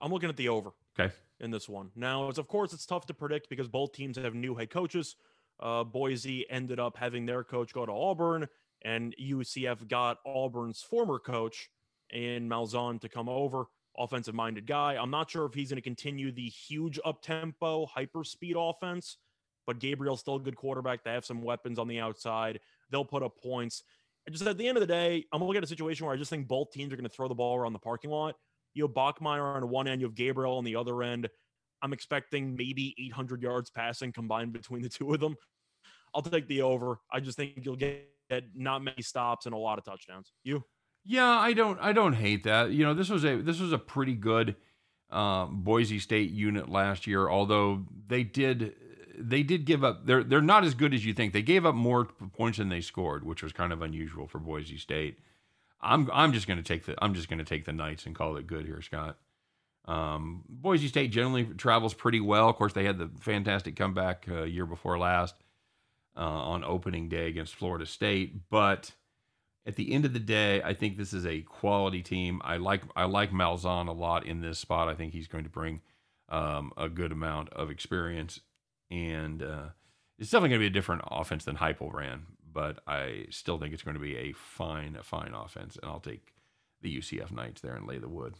I'm looking at the over. Okay. In this one. Now, it's, of course, it's tough to predict because both teams have new head coaches. Uh, Boise ended up having their coach go to Auburn, and UCF got Auburn's former coach in Malzahn to come over. Offensive minded guy. I'm not sure if he's going to continue the huge up tempo, hyper speed offense, but Gabriel's still a good quarterback. They have some weapons on the outside. They'll put up points. Just at the end of the day, I'm looking at a situation where I just think both teams are going to throw the ball around the parking lot. You have Bachmeier on one end, you have Gabriel on the other end. I'm expecting maybe 800 yards passing combined between the two of them. I'll take the over. I just think you'll get not many stops and a lot of touchdowns. You? Yeah, I don't. I don't hate that. You know, this was a this was a pretty good um, Boise State unit last year. Although they did they did give up. They're they're not as good as you think. They gave up more points than they scored, which was kind of unusual for Boise State. I'm I'm just going to take the I'm just going to take the Knights and call it good here, Scott. Um, Boise State generally travels pretty well. Of course, they had the fantastic comeback uh, year before last uh, on opening day against Florida State, but at the end of the day, I think this is a quality team. I like I like Malzahn a lot in this spot. I think he's going to bring um, a good amount of experience, and uh, it's definitely going to be a different offense than Heupel ran. But I still think it's going to be a fine, a fine offense, and I'll take the UCF Knights there and lay the wood.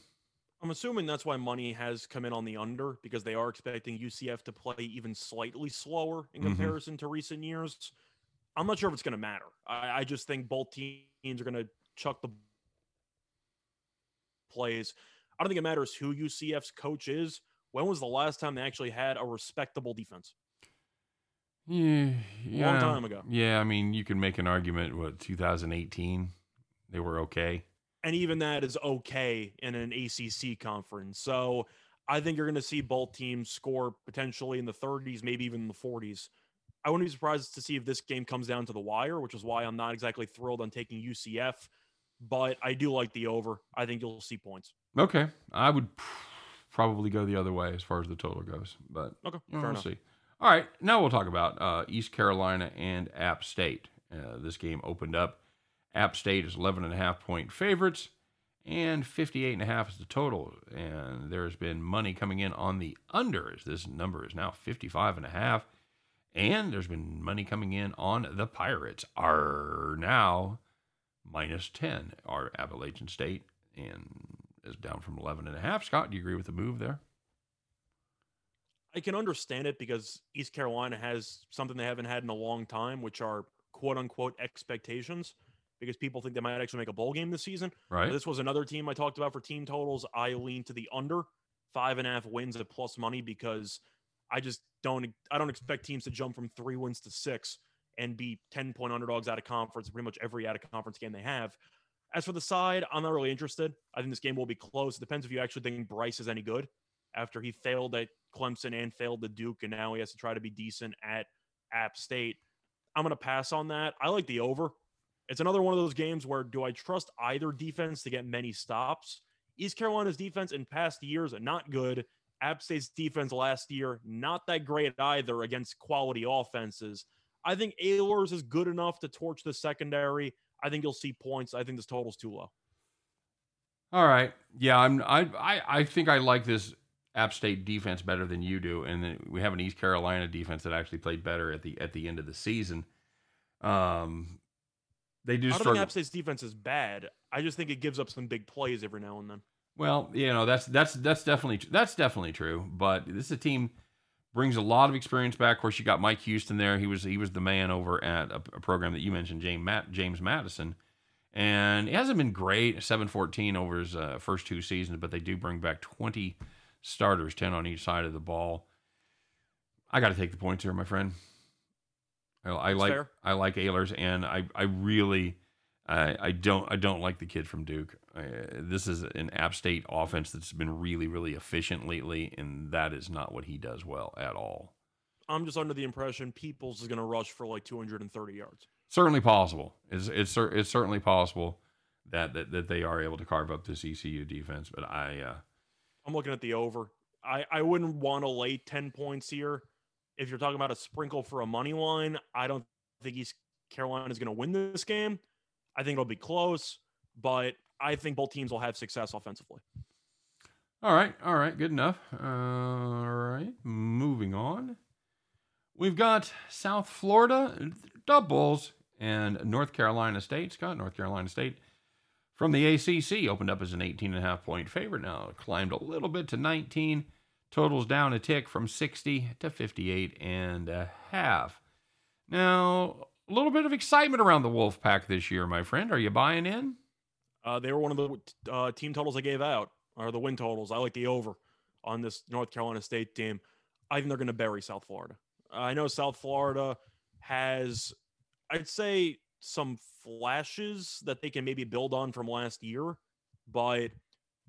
I'm assuming that's why money has come in on the under because they are expecting UCF to play even slightly slower in Mhm. comparison to recent years. I'm not sure if it's going to matter. I, I just think both teams are going to chuck the plays. I don't think it matters who UCF's coach is. When was the last time they actually had a respectable defense? Hmm, yeah, yeah, Long time ago. Yeah, I mean, you can make an argument. What 2018, they were okay. and even that is okay in an ACC conference. So I think you're going to see both teams score potentially in the 30s, maybe even in the 40s. I wouldn't be surprised to see if this game comes down to the wire, which is why I'm not exactly thrilled on taking UCF, but I do like the over. I think you'll see points. Okay, I would probably go the other way as far as the total goes, but Okay, you fair we'll enough. see. All right, now we'll talk about uh, East Carolina and App State. Uh, this game opened up. App State is 11 and a half point favorites, and 58 and a half is the total. And there's been money coming in on the unders. This number is now 55 and a half. And there's been money coming in on the Pirates are now minus 10. Our Appalachian State and is down from 11 and a half. Scott, do you agree with the move there? I can understand it because East Carolina has something they haven't had in a long time, which are quote unquote expectations, because people think they might actually make a bowl game this season. Right? This was another team I talked about for team totals. I lean to the under five and a half wins at plus money because I just don't I don't expect teams to jump from three wins to six and be 10 point underdogs out of conference pretty much every out of conference game they have. As for the side, I'm not really interested. I think this game will be close. It depends if you actually think Brice is any good after he failed at Clemson and failed at Duke, and now he has to try to be decent at App State. I'm going to pass on that. I like the over. It's another one of those games where do I trust either defense to get many stops? East Carolina's defense in past years not good. App State's defense last year not that great either against quality offenses. I think Ahlers is good enough to torch the secondary. I think you'll see points. I think this total's too low. All right. Yeah, I'm. I I, I think I like this App State defense better than you do, and then we have an East Carolina defense that actually played better at the at the end of the season. Um, they do. I don't struggle. think App State's defense is bad. I just think it gives up some big plays every now and then. Well, you know that's that's that's definitely that's definitely true. But this is a team brings a lot of experience back. Of course, you got Mike Houston there. He was he was the man over at a, a program that you mentioned, James Matt, James Madison, and he hasn't been great. Seven fourteen over his uh, first two seasons, but they do bring back twenty starters, ten on each side of the ball. I got to take the points here, my friend. I, I like fair. I like Ahlers, and I I really I I don't I don't like the kid from Duke. Uh, this is an App State offense that's been really really efficient lately, and that is not what he does well at all. I'm just under the impression Peoples is going to rush for like 230 yards. Certainly possible. It's it's it's certainly possible that, that that they are able to carve up this ECU defense, but I uh, I'm looking at the over. I, I wouldn't want to lay 10 points here. If you're talking about a sprinkle for a money line, I don't think East Carolina is going to win this game. I think it'll be close, but I think both teams will have success offensively. All right, all right, good enough. All right, moving on. We've got South Florida doubles and North Carolina State. Scott, North Carolina State from the ACC opened up as an 18 and a half point favorite. Now climbed a little bit to 19. Totals down a tick from 60 to 58 and a half. Now, a little bit of excitement around the Wolfpack this year, my friend. Are you buying in? Uh, they were one of the uh, team totals I gave out, or the win totals. I like the over on this North Carolina State team. I think they're going to bury South Florida. I know South Florida has, I'd say, some flashes that they can maybe build on from last year, but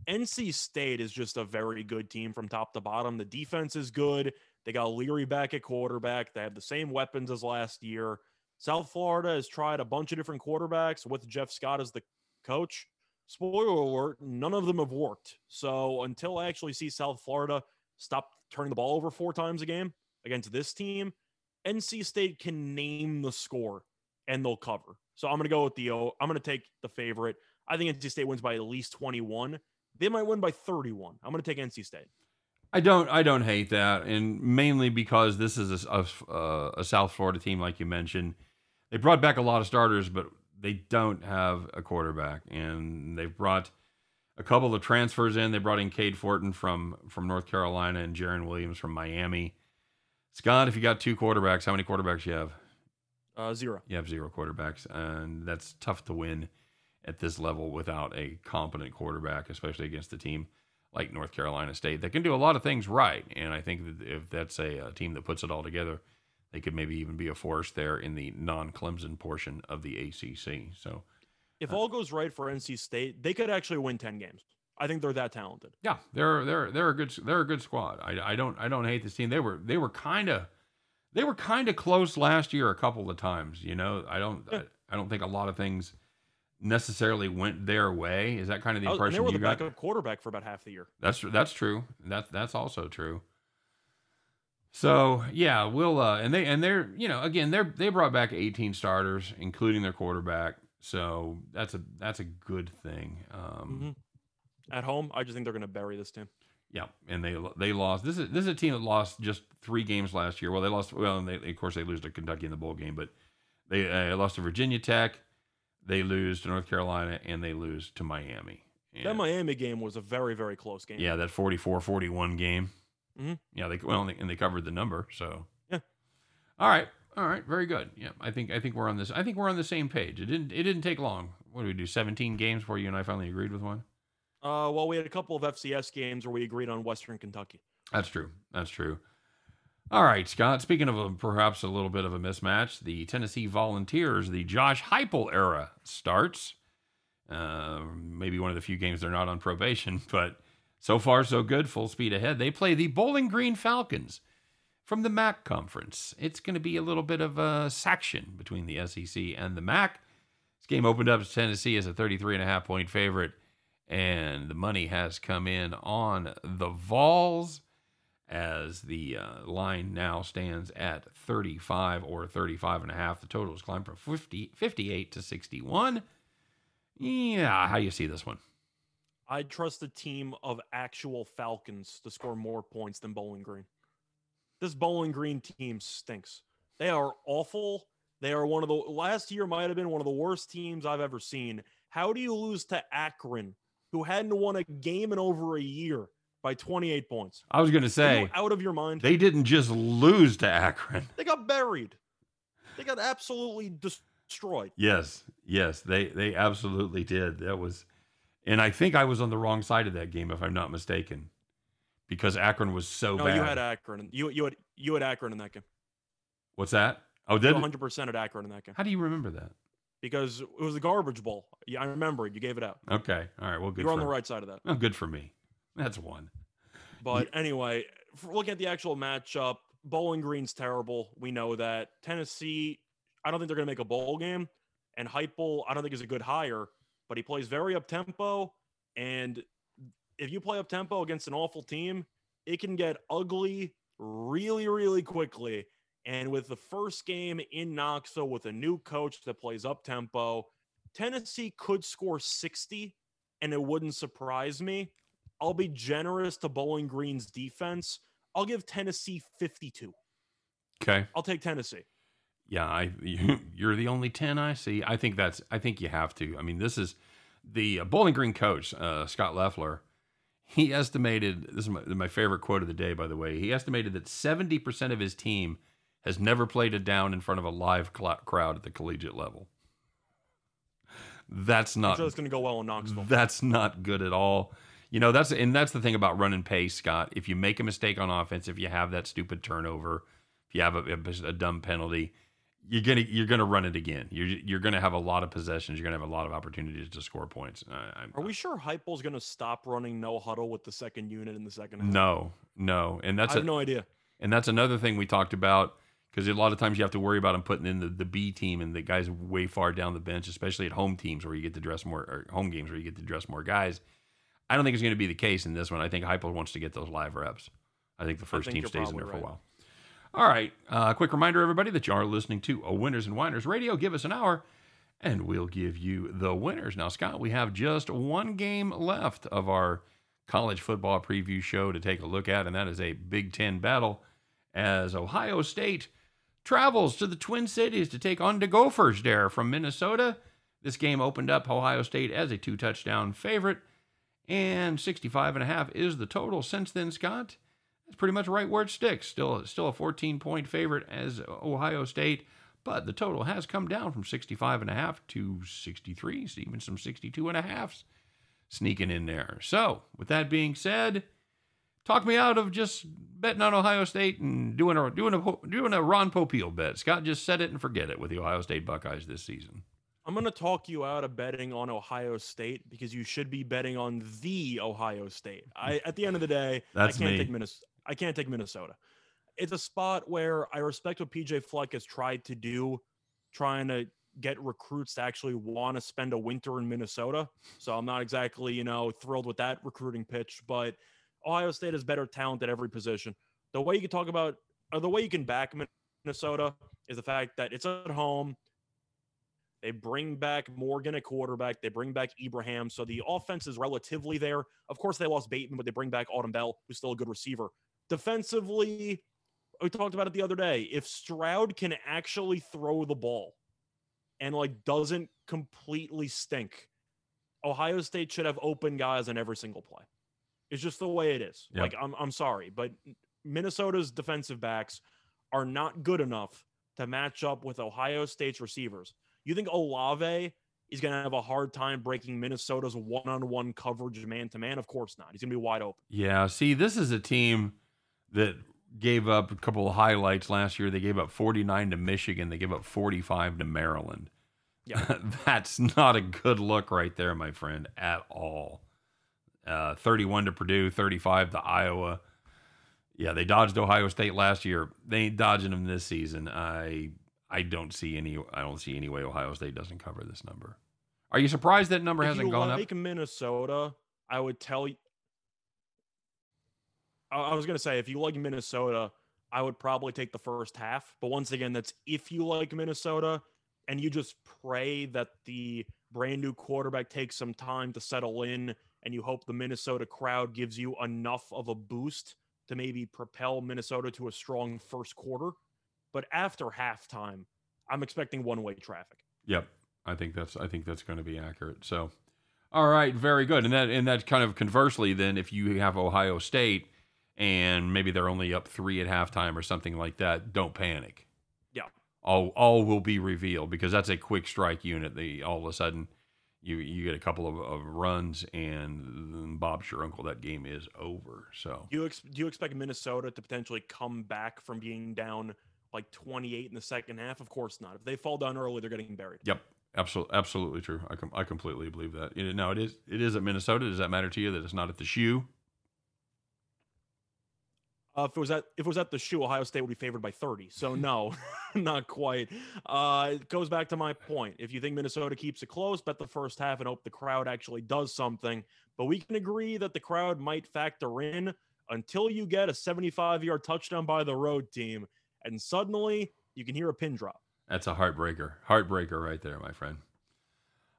NC State is just a very good team from top to bottom. The defense is good. They got Leary back at quarterback. They have the same weapons as last year. South Florida has tried a bunch of different quarterbacks with Jeff Scott as the coach. Spoiler alert, none of them have worked. So until I actually see South Florida stop turning the ball over four times a game against this team, NC State can name the score and they'll cover. So I'm going to go with the O. I'm going to take the favorite. I think NC State wins by at least 21. They might win by 31. I'm going to take NC State. I don't. I don't hate that, and mainly because this is a, a, a South Florida team, like you mentioned. They brought back a lot of starters, but they don't have a quarterback, and they've brought a couple of transfers in. They brought in Cade Fortin from from North Carolina and Jarren Williams from Miami. Scott, if you got two quarterbacks, how many quarterbacks you have? Uh, zero. You have zero quarterbacks, and that's tough to win at this level without a competent quarterback, especially against a team like North Carolina State that can do a lot of things right. And I think that if that's a, a team that puts it all together, they could maybe even be a force there in the non-Clemson portion of the ACC. So If uh, all goes right for NC State, they could actually win 10 games. I think they're that talented. yeah, they're they're they're a good they're a good squad. I, I don't I don't hate this team. They were they were kind of they were kind of close last year a couple of times. You know, I don't. I, I don't think a lot of things necessarily went their way. Is that kind of the Oh, impression they were you the got? backup quarterback for about half the year. That's that's true. That's that's also true. So yeah, we'll uh, and they and they're you know again they're they brought back 18 starters, including their quarterback. So that's a that's a good thing. Um, Mhm. At home, I just think they're going to bury this team. Yeah, and they they lost. This is this is a team that lost just three games last year. Well, they lost. Well, and they, of course they lose to Kentucky in the bowl game, but they uh, lost to Virginia Tech. They lose to North Carolina, and they lose to Miami. That Miami game was a very, very close game. Yeah, that 44-41 game. Mhm. Yeah, they well, and they, and they covered the number. So Yeah. All right, all right, very good. Yeah, I think I think we're on this. I think we're on the same page. It didn't it didn't take long. What did we do? Seventeen games before you and I finally agreed with one. Uh, well, we had a couple of FCS games where we agreed on Western Kentucky. That's true. That's true. All right, Scott. Speaking of a, perhaps a little bit of a mismatch, the Tennessee Volunteers, the Josh Heupel era starts. Uh, maybe one of the few games they're not on probation, but so far so good. Full speed ahead. They play the Bowling Green Falcons from the MAC conference. It's going to be a little bit of a section between the SEC and the MAC. This game opened up as Tennessee as a 33 and a half point favorite, And the money has come in on the Vols as the uh, line now stands at 35 or 35 and a half. The total has climbed from 50, 58 to 61. Yeah, how you see this one? I trust a team of actual Falcons to score more points than Bowling Green. This Bowling Green team stinks. They are awful. They are one of the last year might have been one of the worst teams I've ever seen. How do you lose to Akron, who hadn't won a game in over a year by 28 points? I was going to say out of your mind. they didn't just lose to Akron. They got buried. They got absolutely destroyed. Yes, yes, they they absolutely did. That was, and I think I was on the wrong side of that game, if I'm not mistaken, because Akron was so No, bad. you had Akron. You you had you had Akron in that game. What's that? Oh, did 100 percent at Akron in that game how do you remember that? because it was the garbage bowl. Yeah, I remember it. You gave it out. Okay, all right. Well, good. you were on the right side of that. Oh, good for me. That's one. But anyway, for looking at the actual matchup, Bowling Green's terrible. We know that. Tennessee, I don't think they're going to make a bowl game. And Heupel, I don't think is a good hire, but he plays very up tempo. And if you play up tempo against an awful team, it can get ugly really, really quickly. And with the first game in Knoxville with a new coach that plays up tempo, Tennessee could score 60 and it wouldn't surprise me. I'll be generous to Bowling Green's defense. I'll give Tennessee 52. Okay. I'll take Tennessee. Yeah, I you, you're the only ten I see. I think that's. I think you have to. I mean, this is the uh, Bowling Green coach uh, Scot Loeffler. He estimated this is my, my favorite quote of the day, by the way. He estimated that seventy percent of his team has never played a down in front of a live cl- crowd at the collegiate level. That's I'm not sure that's going to go well in Knoxville. that's not good at all. You know, that's and that's the thing about running pace, Scott. If you make a mistake on offense, if you have that stupid turnover, if you have a, a, a dumb penalty, you're gonna you're gonna run it again. You're you're gonna have a lot of possessions. You're gonna have a lot of opportunities to score points. I, Are we sure Heupel's going to stop running no huddle with the second unit in the second half? No, no, and I that's have a, no idea. and that's another thing we talked about because a lot of times you have to worry about them putting in the, the B team and the guys way far down the bench, especially at home teams where you get to dress more or home games where you get to dress more guys. I don't think it's going to be the case in this one. I think Heupel wants to get those live reps. I think the first think team stays in there probably for a while. All right. Uh, quick reminder, everybody, that you are listening to a Winners and Whiners Radio. Give us an hour, and we'll give you the winners. Now, Scott, we have just one game left of our college football preview show to take a look at, and that is a Big Ten battle as Ohio State travels to the Twin Cities to take on the Gophers there from Minnesota. This game opened up Ohio State as a two touchdown favorite, and 65 and a half is the total. Since then, Scott, that's pretty much right where it sticks. Still, still a 14 point favorite as Ohio State, but the total has come down from 65 and a half to 63, even some 62 and a halves sneaking in there. So, with that being said, talk me out of just betting on Ohio State and doing a doing a doing a Ron Popeil bet. Scott just set it and forget it with the Ohio State Buckeyes this season. I'm going to talk you out of betting on Ohio State because you should be betting on the Ohio State. I, at the end of the day, That's I can't me. take Minnesota. I can't take Minnesota. It's a spot where I respect what PJ Fleck has tried to do, trying to get recruits to actually want to spend a winter in Minnesota. So I'm not exactly, you know, thrilled with that recruiting pitch, but Ohio State has better talent at every position. The way you can talk about, or the way you can back Minnesota is the fact that it's at home. They bring back Morgan at quarterback. They bring back Ibrahim. So the offense is relatively there. Of course, they lost Bateman, but they bring back Autman-Bell, who's still a good receiver. Defensively, we talked about it the other day. If Stroud can actually throw the ball and like doesn't completely stink, Ohio State should have open guys on every single play. It's just the way it is. Yep. Like I'm I'm sorry, but Minnesota's defensive backs are not good enough to match up with Ohio State's receivers. You think Olave is going to have a hard time breaking Minnesota's one-on-one coverage man to man? Of course not. He's going to be wide open. Yeah, see, this is a team that gave up a couple of highlights last year. They gave up 49 to Michigan. They gave up 45 to Maryland. Yeah. That's not a good look right there, my friend, at all. Uh, 31 to Purdue, 35 to Iowa. Yeah, they dodged Ohio State last year. They ain't dodging them this season. I I don't see any I don't see any way Ohio State doesn't cover this number. Are you surprised that number if hasn't you gone like up? Minnesota, I would tell you. I was gonna say if you like Minnesota, I would probably take the first half. But once again, that's if you like Minnesota and you just pray that the brand new quarterback takes some time to settle in and you hope the Minnesota crowd gives you enough of a boost to maybe propel Minnesota to a strong first quarter. But after halftime, I'm expecting one way traffic. Yep. I think that's I think that's going to be accurate. So, all right, very good. And that and that kind of conversely, then if you have Ohio State and maybe they're only up three at halftime or something like that, don't panic. Yeah. All all will be revealed because that's a quick strike unit. They all of a sudden you you get a couple of, of runs and Bob's your uncle. That game is over. So Do you ex- do you expect Minnesota to potentially come back from being down like 28 in the second half? Of course not. If they fall down early, they're getting buried. Yep, absolutely, absolutely true. I com- I completely believe that. Now it is it is at Minnesota. Does that matter to you that it's not at the shoe? Uh, if it was at if it was at the shoe, Ohio State would be favored by 30. So no, not quite. Uh, it goes back to my point. If you think Minnesota keeps it close, bet the first half and hope the crowd actually does something. But we can agree that the crowd might factor in until you get a 75 yard touchdown by the road team, and suddenly you can hear a pin drop. That's a heartbreaker. Heartbreaker right there, my friend.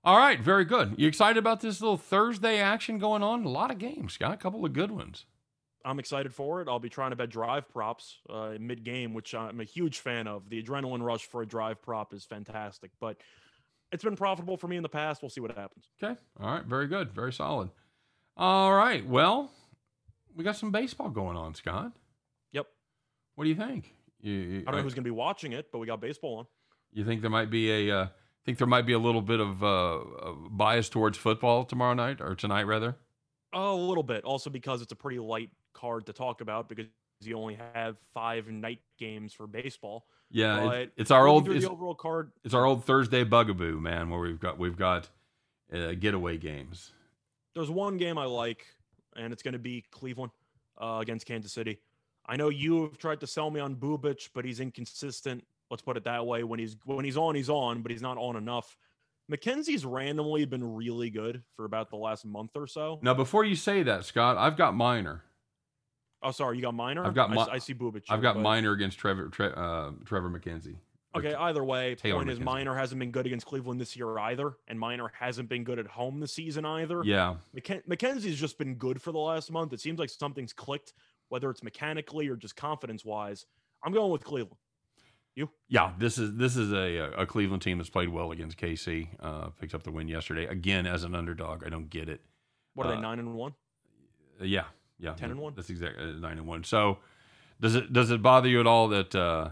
All right, very good. You excited about this little Thursday action going on? A lot of games, got a couple of good ones. I'm excited for it. I'll be trying to bet drive props uh, mid game, which I'm a huge fan of. The adrenaline rush for a drive prop is fantastic, but it's been profitable for me in the past. We'll see what happens. Okay. All right, very good. Very solid. All right. Well, we got some baseball going on, Scott. Yep. What do you think? You, you, I don't know who's going to be watching it, but we got baseball on. you think there might be a uh, think there might be a little bit of uh, uh, bias towards football tomorrow night or tonight rather? Oh, a little bit. Also because it's a pretty light card to talk about because you only have five night games for baseball. Yeah, But it, it's our old it's, the overall card. it's our old Thursday bugaboo, man, where we've got we've got uh, getaway games. There's one game I like, and it's going to be Cleveland uh, against Kansas City. I know you have tried to sell me on Bubic, but he's inconsistent. Let's put it that way. When he's when he's on, he's on, but he's not on enough. McKenzie's randomly been really good for about the last month or so. Now, before you say that, Scott, I've got Minor. Oh, sorry, you got Minor. I've got I, Mi- s- I see Bubic. I've got but- Minor against Trevor Tre, uh, Trevor McKenzie. Okay, either way, Taylor point is McKenzie. Minor hasn't been good against Cleveland this year either, and Minor hasn't been good at home this season either. Yeah, McKen- McKenzie's just been good for the last month. It seems like something's clicked, whether it's mechanically or just confidence wise. I'm going with Cleveland. You? Yeah. This is this is a a Cleveland team that's played well against KC. Uh, picked up the win yesterday again as an underdog. I don't get it. What are Uh, they nine and one? Yeah, yeah. 10 and one? That's exactly uh, nine and one. So, does it does it bother you at all that uh,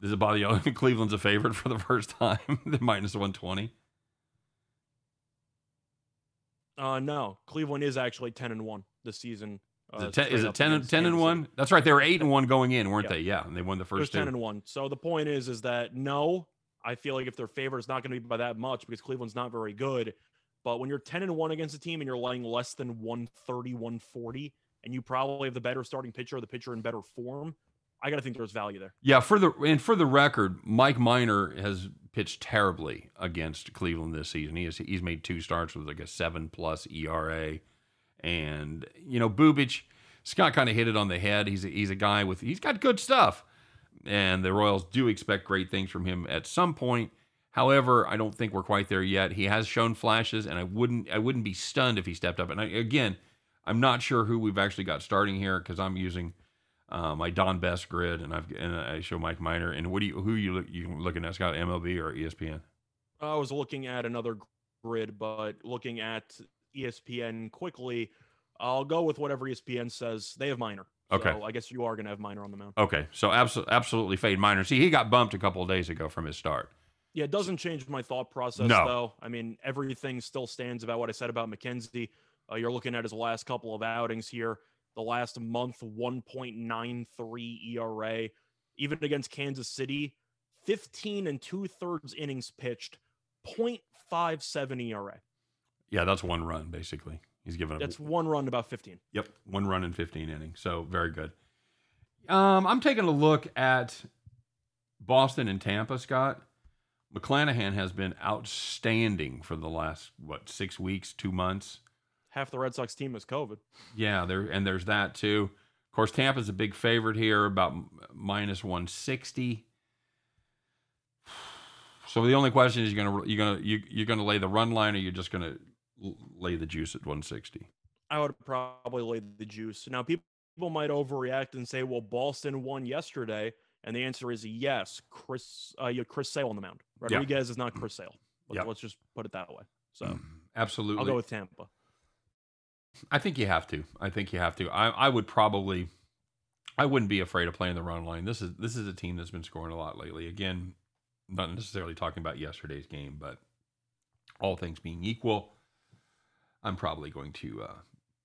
does it bother you? Cleveland's a favorite for the first time, the minus one twenty. Uh, no, Cleveland is actually ten and one this season. Is uh, it, ten, is it 10, 10 and one? That's right. They were eight and one going in, weren't Yeah. they? Yeah, and they won the first two. ten and one. So the point is, is that no, I feel like if they're favored, it's not going to be by that much because Cleveland's not very good. But when you're ten and one against a team and you're laying less than 130, 140, and you probably have the better starting pitcher or the pitcher in better form, I got to think there's value there. Yeah, for the and for the record, Mike Minor has pitched terribly against Cleveland this season. He has he's made two starts with like a seven plus ERA, and you know Bubic, Scott kind of hit it on the head. He's a, he's a guy with he's got good stuff, and the Royals do expect great things from him at some point. However, I don't think we're quite there yet. He has shown flashes, and I wouldn't I wouldn't be stunned if he stepped up. And I, again, I'm not sure who we've actually got starting here because I'm using uh, my Don Best grid, and I've and I show Mike Minor. And what do you who you look you looking at? Scott MLB or ESPN? I was looking at another grid, but looking at ESPN quickly, I'll go with whatever ESPN says. They have Minor. Okay. So I guess you are going to have Minor on the mound. Okay, so absolutely absolutely fade Miner. See, he got bumped a couple of days ago from his start. Yeah, it doesn't change my thought process, No. though. I mean, everything still stands about what I said about McKenzie. Uh, you're looking at his last couple of outings here. The last month, 1.93 ERA. Even against Kansas City, 15 and two thirds innings pitched, 0.57 ERA. Yeah, that's one run basically. He's given up. That's one run about 15. Yep, one run in 15 innings. So very good. Um, I'm taking a look at Boston and Tampa, Scott. McClanahan has been outstanding for the last what six weeks, two months. Half the Red Sox team is COVID. Yeah, there and there's that too. Of course, Tampa's a big favorite here, about minus one sixty. So the only question is, you're gonna you're gonna you, you're gonna lay the run line, or you're just gonna lay the juice at one sixty. I would probably lay the juice. Now, people might overreact and say, "Well, Boston won yesterday," and the answer is yes. Chris, uh, you Chris Sale on the mound. Rodriguez yeah. is not Chris Sale. Let's, let's, just put it that way. So, mm, absolutely, I'll go with Tampa. I think you have to. I think you have to. I, I would probably. I wouldn't be afraid of playing the run line. This is this is a team that's been scoring a lot lately. Again, not necessarily talking about yesterday's game, but all things being equal, I'm probably going to uh,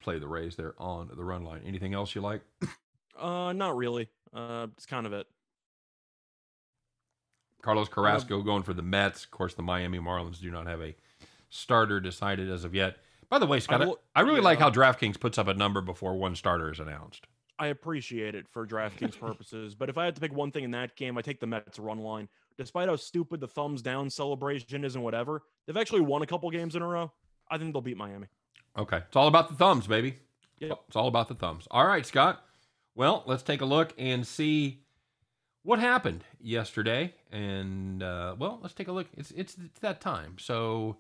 play the Rays there on the run line. Anything else you like? Uh, not really. Uh, it's kind of it. Carlos Carrasco uh, going for the Mets. Of course, the Miami Marlins do not have a starter decided as of yet. By the way, Scott, I, will, I really yeah. like how DraftKings puts up a number before one starter is announced. I appreciate it for DraftKings purposes, but if I had to pick one thing in that game, I take the Mets run line. Despite how stupid the thumbs down celebration is and whatever, they've actually won a couple games in a row. I think they'll beat Miami. Okay. It's all about the thumbs, baby. Yep. It's all about the thumbs. All right, Scott. Well, let's take a look and see what happened yesterday. And uh, well, let's take a look. It's, it's it's that time. So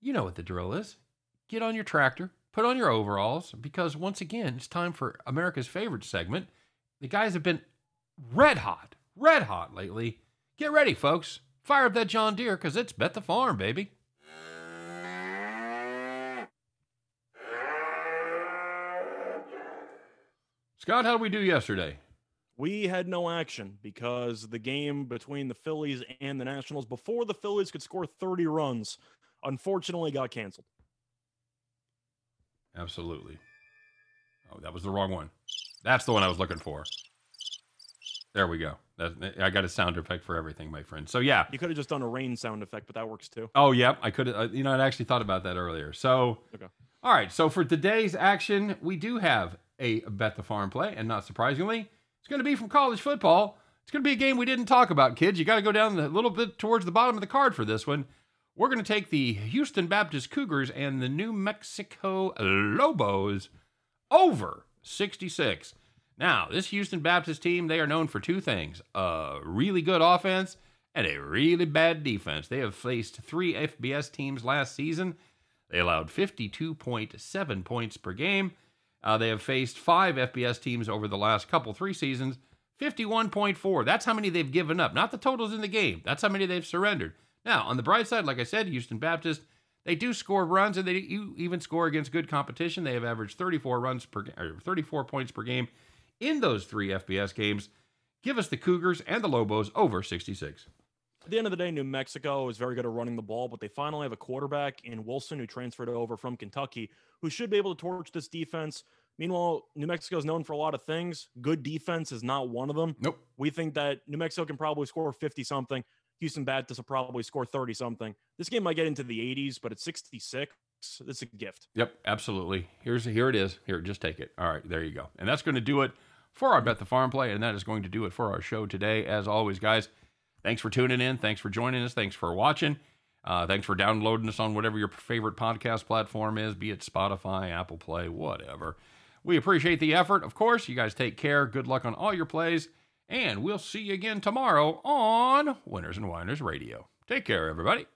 you know what the drill is. Get on your tractor, put on your overalls, because once again, it's time for America's favorite segment. The guys have been red hot, red hot lately. Get ready, folks. Fire up that John Deere because it's Bet the Farm, baby. Scott, how did we do yesterday? We had no action because the game between the Phillies and the Nationals, before the Phillies could score 30 runs, unfortunately got canceled. Absolutely. Oh, that was the wrong one. That's the one I was looking for. There we go. That, I got a sound effect for everything, my friend. So yeah, you could have just done a rain sound effect, but that works too. Oh yeah, I could. Uh, you know, I actually thought about that earlier. So okay. All right. So for today's action, we do have a bet the farm play. And not surprisingly, it's going to be from college football. It's going to be a game we didn't talk about, kids. You got to go down a little bit towards the bottom of the card for this one. We're going to take the Houston Baptist Cougars and the New Mexico Lobos over 66. Now, this Houston Baptist team, they are known for two things a really good offense and a really bad defense. They have faced three FBS teams last season. They allowed 52.7 points per game. Uh, they have faced five FBS teams over the last couple, three seasons. 51.4. That's how many they've given up. Not the totals in the game. That's how many they've surrendered. Now, on the bright side, like I said, Houston Baptist, they do score runs and they even score against good competition. They have averaged 34 runs per or 34 points per game in those three FBS games. Give us the Cougars and the Lobos over 66. At the end of the day, New Mexico is very good at running the ball, but they finally have a quarterback in Wilson who transferred over from Kentucky who should be able to torch this defense. Meanwhile, New Mexico is known for a lot of things. Good defense is not one of them. Nope. We think that New Mexico can probably score 50 something. Houston Baptist will probably score 30 something. This game might get into the 80s, but it's 66. It's a gift. Yep, absolutely. Here's here it is. Here, just take it. All right, there you go. And that's going to do it for our Bet the Farm play, and that is going to do it for our show today. As always, guys, thanks for tuning in. Thanks for joining us. Thanks for watching. Uh, thanks for downloading us on whatever your favorite podcast platform is, be it Spotify, Apple Play, whatever. We appreciate the effort. Of course, you guys take care. Good luck on all your plays. And we'll see you again tomorrow on Winners and Whiners Radio. Take care, everybody.